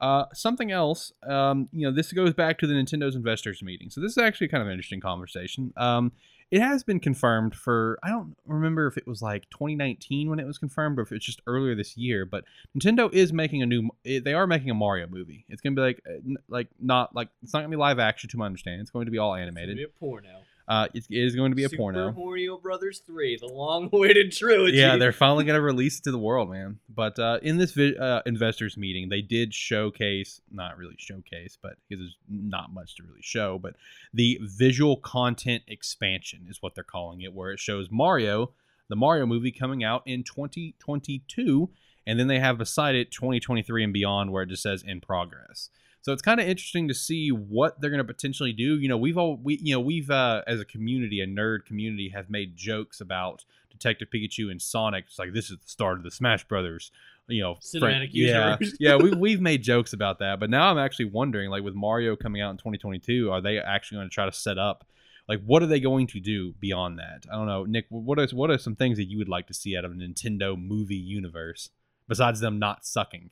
Uh, something else, um, you know, this goes back to the Nintendo's investors meeting. So this is actually kind of an interesting conversation. Um, it has been confirmed for I don't remember if it was like 2019 when it was confirmed or if it's just earlier this year. But Nintendo is making a new. They are making a Mario movie. It's gonna be like uh, like not like it's not gonna be live action to my understanding. It's going to be all animated. It's gonna be a porno. Uh, it, is going to be a porno. Mario Brothers 3, the long-awaited trilogy. Yeah, they're finally going to release it to the world, man. But uh, in this vi- uh, investors meeting, they did showcase, not really showcase, but because there's not much to really show, but the visual content expansion is what they're calling it, where it shows Mario, the Mario movie coming out in 2022, and then they have beside it 2023 and beyond, where it just says in progress. So it's kind of interesting to see what they're going to potentially do. You know, we've all we you know we've uh, as a community, a nerd community, have made jokes about Detective Pikachu and Sonic. It's like this is the start of the Smash Brothers. You know, Cinematic yeah, yeah. We we've made jokes about that, but now I'm actually wondering, like with Mario coming out in 2022, are they actually going to try to set up? Like, what are they going to do beyond that? I don't know, Nick. What are what are some things that you would like to see out of a Nintendo movie universe besides them not sucking?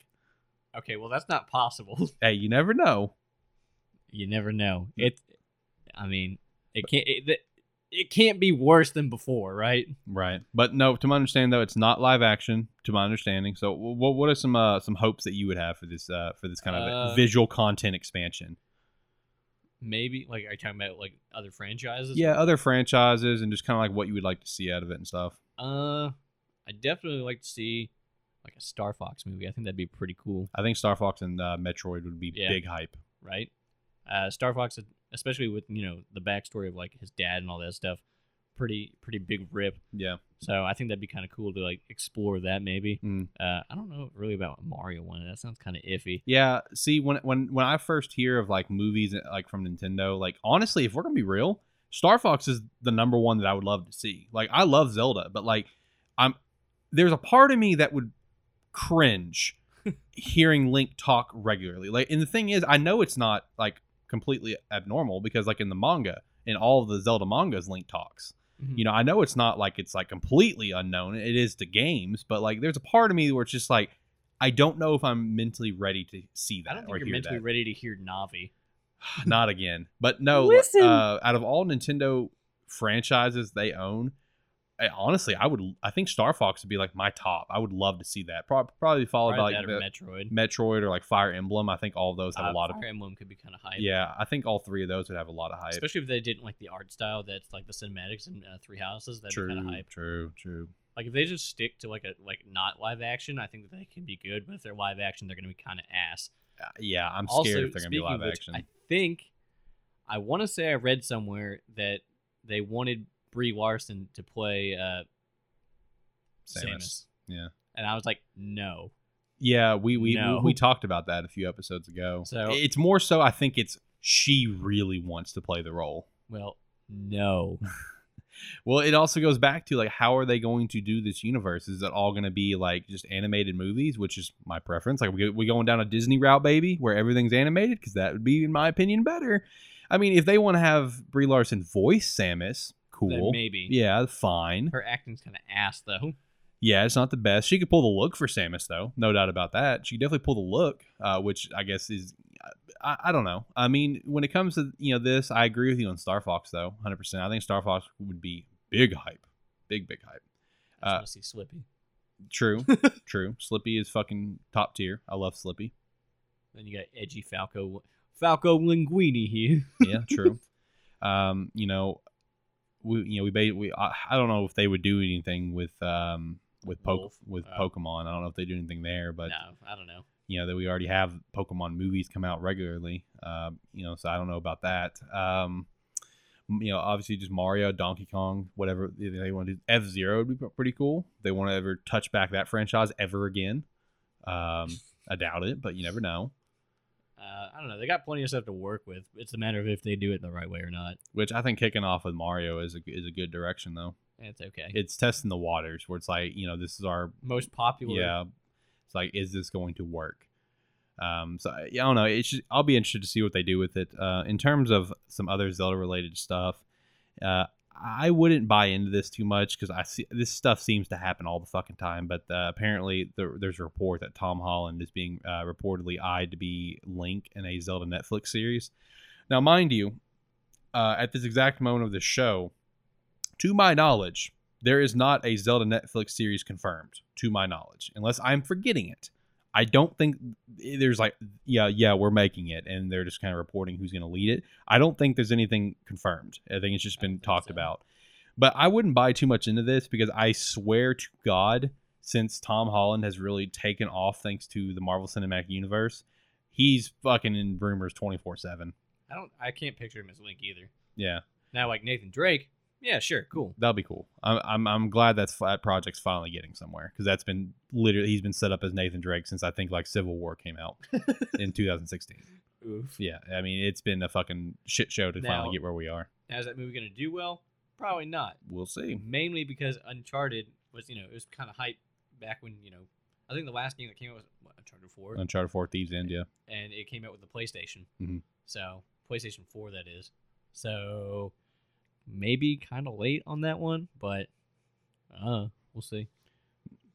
Okay, well that's not possible. Hey, you never know. you never know. It I mean, it can't it, it can't be worse than before, right? Right, but no. To my understanding, though, it's not live action. To my understanding, so what what are some uh, some hopes that you would have for this uh, for this kind of Uh, visual content expansion? Maybe like are you talking about like other franchises? Yeah, other franchises and just kind of like what you would like to see out of it and stuff. Uh I definitely like to see like a Star Fox movie. I think that'd be pretty cool, I think Star Fox and uh, Metroid would be Yeah. big hype. right? Uh Star Fox especially with, you know, the backstory of like his dad and all that stuff. Pretty pretty big rip. Yeah, So I think that'd be kind of cool to like explore that maybe. Mm. Uh, I don't know really about Mario one. That sounds kind of iffy. yeah. See, when when when I first hear of like movies uh, like from Nintendo, like honestly, if we're gonna be real, Star Fox is the number one that I would love to see. Like I love Zelda, but like I'm there's a part of me that would cringe hearing Link talk regularly. Like, and the thing is, I know it's not like completely abnormal because like in the manga, in all of the Zelda mangas, Link talks. Mhm. You know, I know it's not like it's like completely unknown. It is to games, but like there's a part of me where it's just like I don't know if I'm mentally ready to see that I don't or think you're mentally that. ready to hear Navi. not again. But no, Listen. uh, out of all Nintendo franchises they own, I, honestly, I would. I think Star Fox would be like my top. I would love to see that. Pro- probably followed Probably by like the- Metroid. Metroid or like Fire Emblem. I think all of those have Uh, a lot of. Fire Emblem could be kind of hype. Yeah, I think all three of those would have a lot of hype. Especially if they didn't like the art style that's like the cinematics in uh, Three Houses. That'd true, be kind of hype. true, true. Like if they just stick to like a like not live action, I think that they can be good. But if they're live action, they're gonna be kind of ass. Uh, yeah, I'm also, scared if they're gonna be speaking live which, action. I think I want to say I read somewhere that they wanted Brie Larson to play uh, Samus. Samus. Yeah. and I was like, no. Yeah, we we, No. we we talked about that a few episodes ago. So- it's more so. I think it's she really wants to play the role. Well, no. Well, it also goes back to like how are they going to do this universe? Is it all going to be like just animated movies, which is my preference? Like we we going down a Disney route, baby, where everything's animated because that would be, in my opinion, better. I mean, if they want to have Brie Larson voice Samus, cool. maybe. Yeah, fine. Her acting's kind of ass though. Yeah, it's not the best. She could pull the look for Samus, though. No doubt about that. She could definitely pull the look, uh, which I guess is, I, I don't know. I mean, when it comes to you know this, I agree with you on Star Fox, though, hundred percent. I think Star Fox would be big hype, big big hype. I Uh, want to see Slippy. True, true. Slippy is fucking top tier. I love Slippy. Then you got edgy Falco Falco Linguini here. Yeah, true. um, you know, we you know we we I, I don't know if they would do anything with um with poke with Oh. Pokemon. I don't know if they do anything there, but no, I don't know. you know that we already have Pokemon movies come out regularly. Um, you know, so I don't know about that. Um, you know, obviously just Mario, Donkey Kong, whatever they- they want to do. F Zero would be pretty cool. They want to ever touch back that franchise ever again. Um, I doubt it, but you never know. Uh, I don't know. They got plenty of stuff to work with. It's a matter of if they do it the right way or not. Which I think kicking off with Mario is a is a good direction though. It's okay. It's testing the waters where it's like you know this is our Most popular. yeah. It's like is this going to work? Um, so I- yeah, I don't know. It's just, I'll be interested to see what they do with it. Uh, in terms of some other Zelda related stuff, uh, I wouldn't buy into this too much because I see this stuff seems to happen all the fucking time. But uh, apparently, there, there's a report that Tom Holland is being uh, reportedly eyed to be Link in a Zelda Netflix series. Now, mind you, uh, at this exact moment of the show, to my knowledge, there is not a Zelda Netflix series confirmed. To my knowledge, unless I'm forgetting it. I don't think there's like, yeah, yeah, we're making it, and they're just kind of reporting who's going to lead it. I don't think there's anything confirmed. I think it's just been talked so. about. But I wouldn't buy too much into this because I swear to God, since Tom Holland has really taken off thanks to the Marvel Cinematic Universe, he's fucking in rumors 24 7. I don't. I can't picture him as Link either. Yeah, Now, like Nathan Drake. Yeah, sure, cool. that'll be cool. I'm, I'm, I'm glad that's that project's finally getting somewhere because that's been literally, he's been set up as Nathan Drake since I think like Civil War came out in 2016. Oof. Yeah, I mean, it's been a fucking shit show to Now- finally get where we are. Now, is that movie gonna do well? Probably not. We'll see. Mainly because Uncharted was, you know, it was kind of hype back when, you know, I think the last game that came out was what, Uncharted Four, Uncharted 4 Thief's End, yeah. and it came out with the PlayStation. Mhm. So PlayStation Four, that is. So maybe kind of late on that one, but uh, we'll see.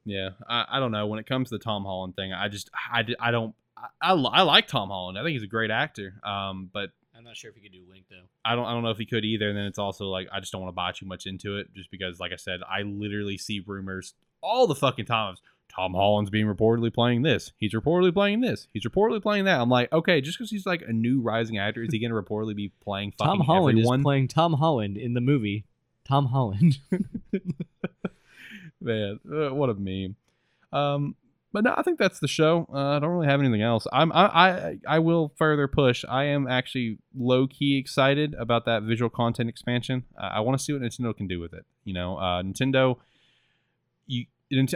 Yeah, I, I don't know. When it comes to the Tom Holland thing, I just I, I don't I, I, I like Tom Holland. I think he's a great actor. Um, but I'm not sure if he could do Link though. I don't I don't know if he could either. And then it's also like I just don't want to buy too much into it, just because, like I said, I literally see rumors all the fucking times. Tom Holland's being reportedly playing this. He's reportedly playing this. He's reportedly playing that. I'm like, okay, just because he's like a new rising actor, is he going to reportedly be playing fucking Tom Holland everyone? is playing Tom Holland in the movie. Tom Holland. Man, uh, what a meme. Um, but no, I think that's the show. Uh, I don't really have anything else. I'm I, I I will further push. I am actually low key excited about that visual content expansion. Uh, I want to see what Nintendo can do with it. You know, uh, Nintendo. You,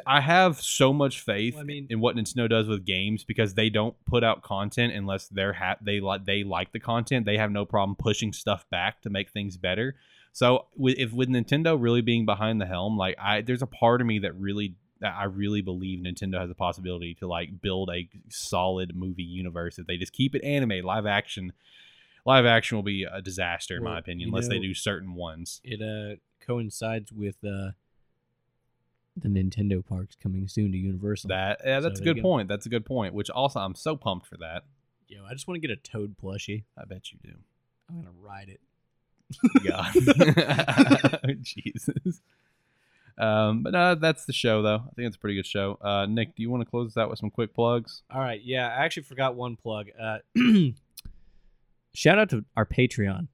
I have so much faith Well, I mean- in what Nintendo does with games because they don't put out content unless they're ha- they like they like the content. They have no problem pushing stuff back to make things better. So with if with Nintendo really being behind the helm, like I there's a part of me that really that I really believe Nintendo has a possibility to like build a solid movie universe if they just keep it anime, live action. Live action will be a disaster in Well, my opinion unless they do certain ones. it uh coincides with uh the Nintendo parks coming soon to Universal. That yeah, So that's a there you good go. point. That's a good point. Which also I'm so pumped for that. Yo, I just want to get a Toad plushie. I bet you do. I'm gonna ride it. God. Jesus. Um, but uh, that's the show, though. I think it's a pretty good show. Uh, Nick, do you want to close this out with some quick plugs? All right, yeah, I actually forgot one plug. Uh, shout out to our Patreon,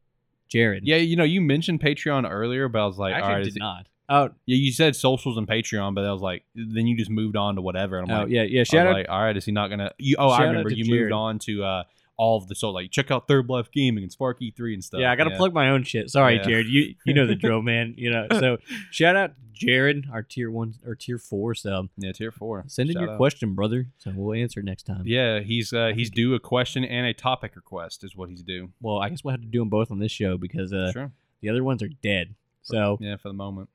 Jared. Yeah, you know, you mentioned Patreon earlier, but I was like, I all actually right, did is it- not. Oh, yeah, you said socials and Patreon, but I was like, then you just moved on to whatever. And I'm oh like, yeah, yeah. Shout out. like, all right, is he not gonna? You, oh, I remember you Jared. moved on to uh, all of the so like check out Third Life Gaming and Spark E3 and stuff. yeah, I gotta plug my own shit. Sorry, Yeah. Jared. You you know the drill, man. You know. So shout out Jared, our tier one or tier four sub. Yeah, tier four. Send in your out. question, brother. So we'll answer next time. Yeah, he's uh, he's due a question and a topic request is what he's due. Well, I guess we'll have to do them both on this show because uh, sure. the other ones are dead. So Yeah, for the moment.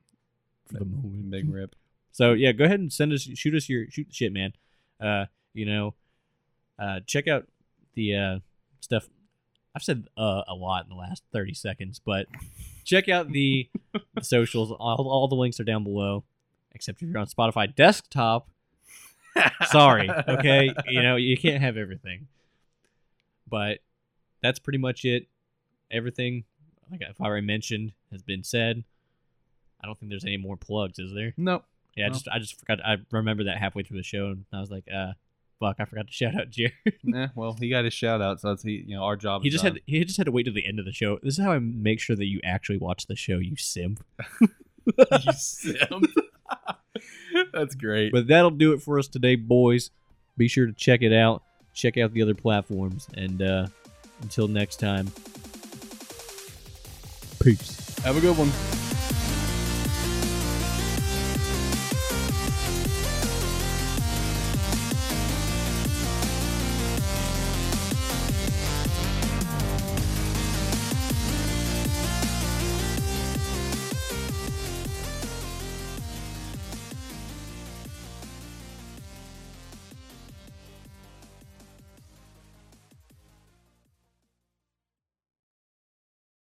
The moment. Big rip. So yeah, go ahead and send us, shoot us your shoot shit, man. Uh, you know, uh, check out the uh stuff. I've said uh a lot in the last thirty seconds, but check out the, the socials. All, all the links are down below, except if you're on Spotify desktop. Sorry, okay. You know you can't have everything, but that's pretty much it. Everything, like I've already mentioned, has been said. I don't think there's any more plugs, is there? Nope. Yeah, I just I just forgot. I remember that halfway through the show, and I was like, uh, fuck, I forgot to shout out Jared. Yeah, well, he got his shout out, so that's he. You know, our job. he is just done. had he just had to wait to the end of the show. This is how I make sure that you actually watch the show, you simp. you simp. That's great. But that'll do it for us today, boys. Be sure to check it out. Check out the other platforms, and uh, until next time, peace. Have a good one.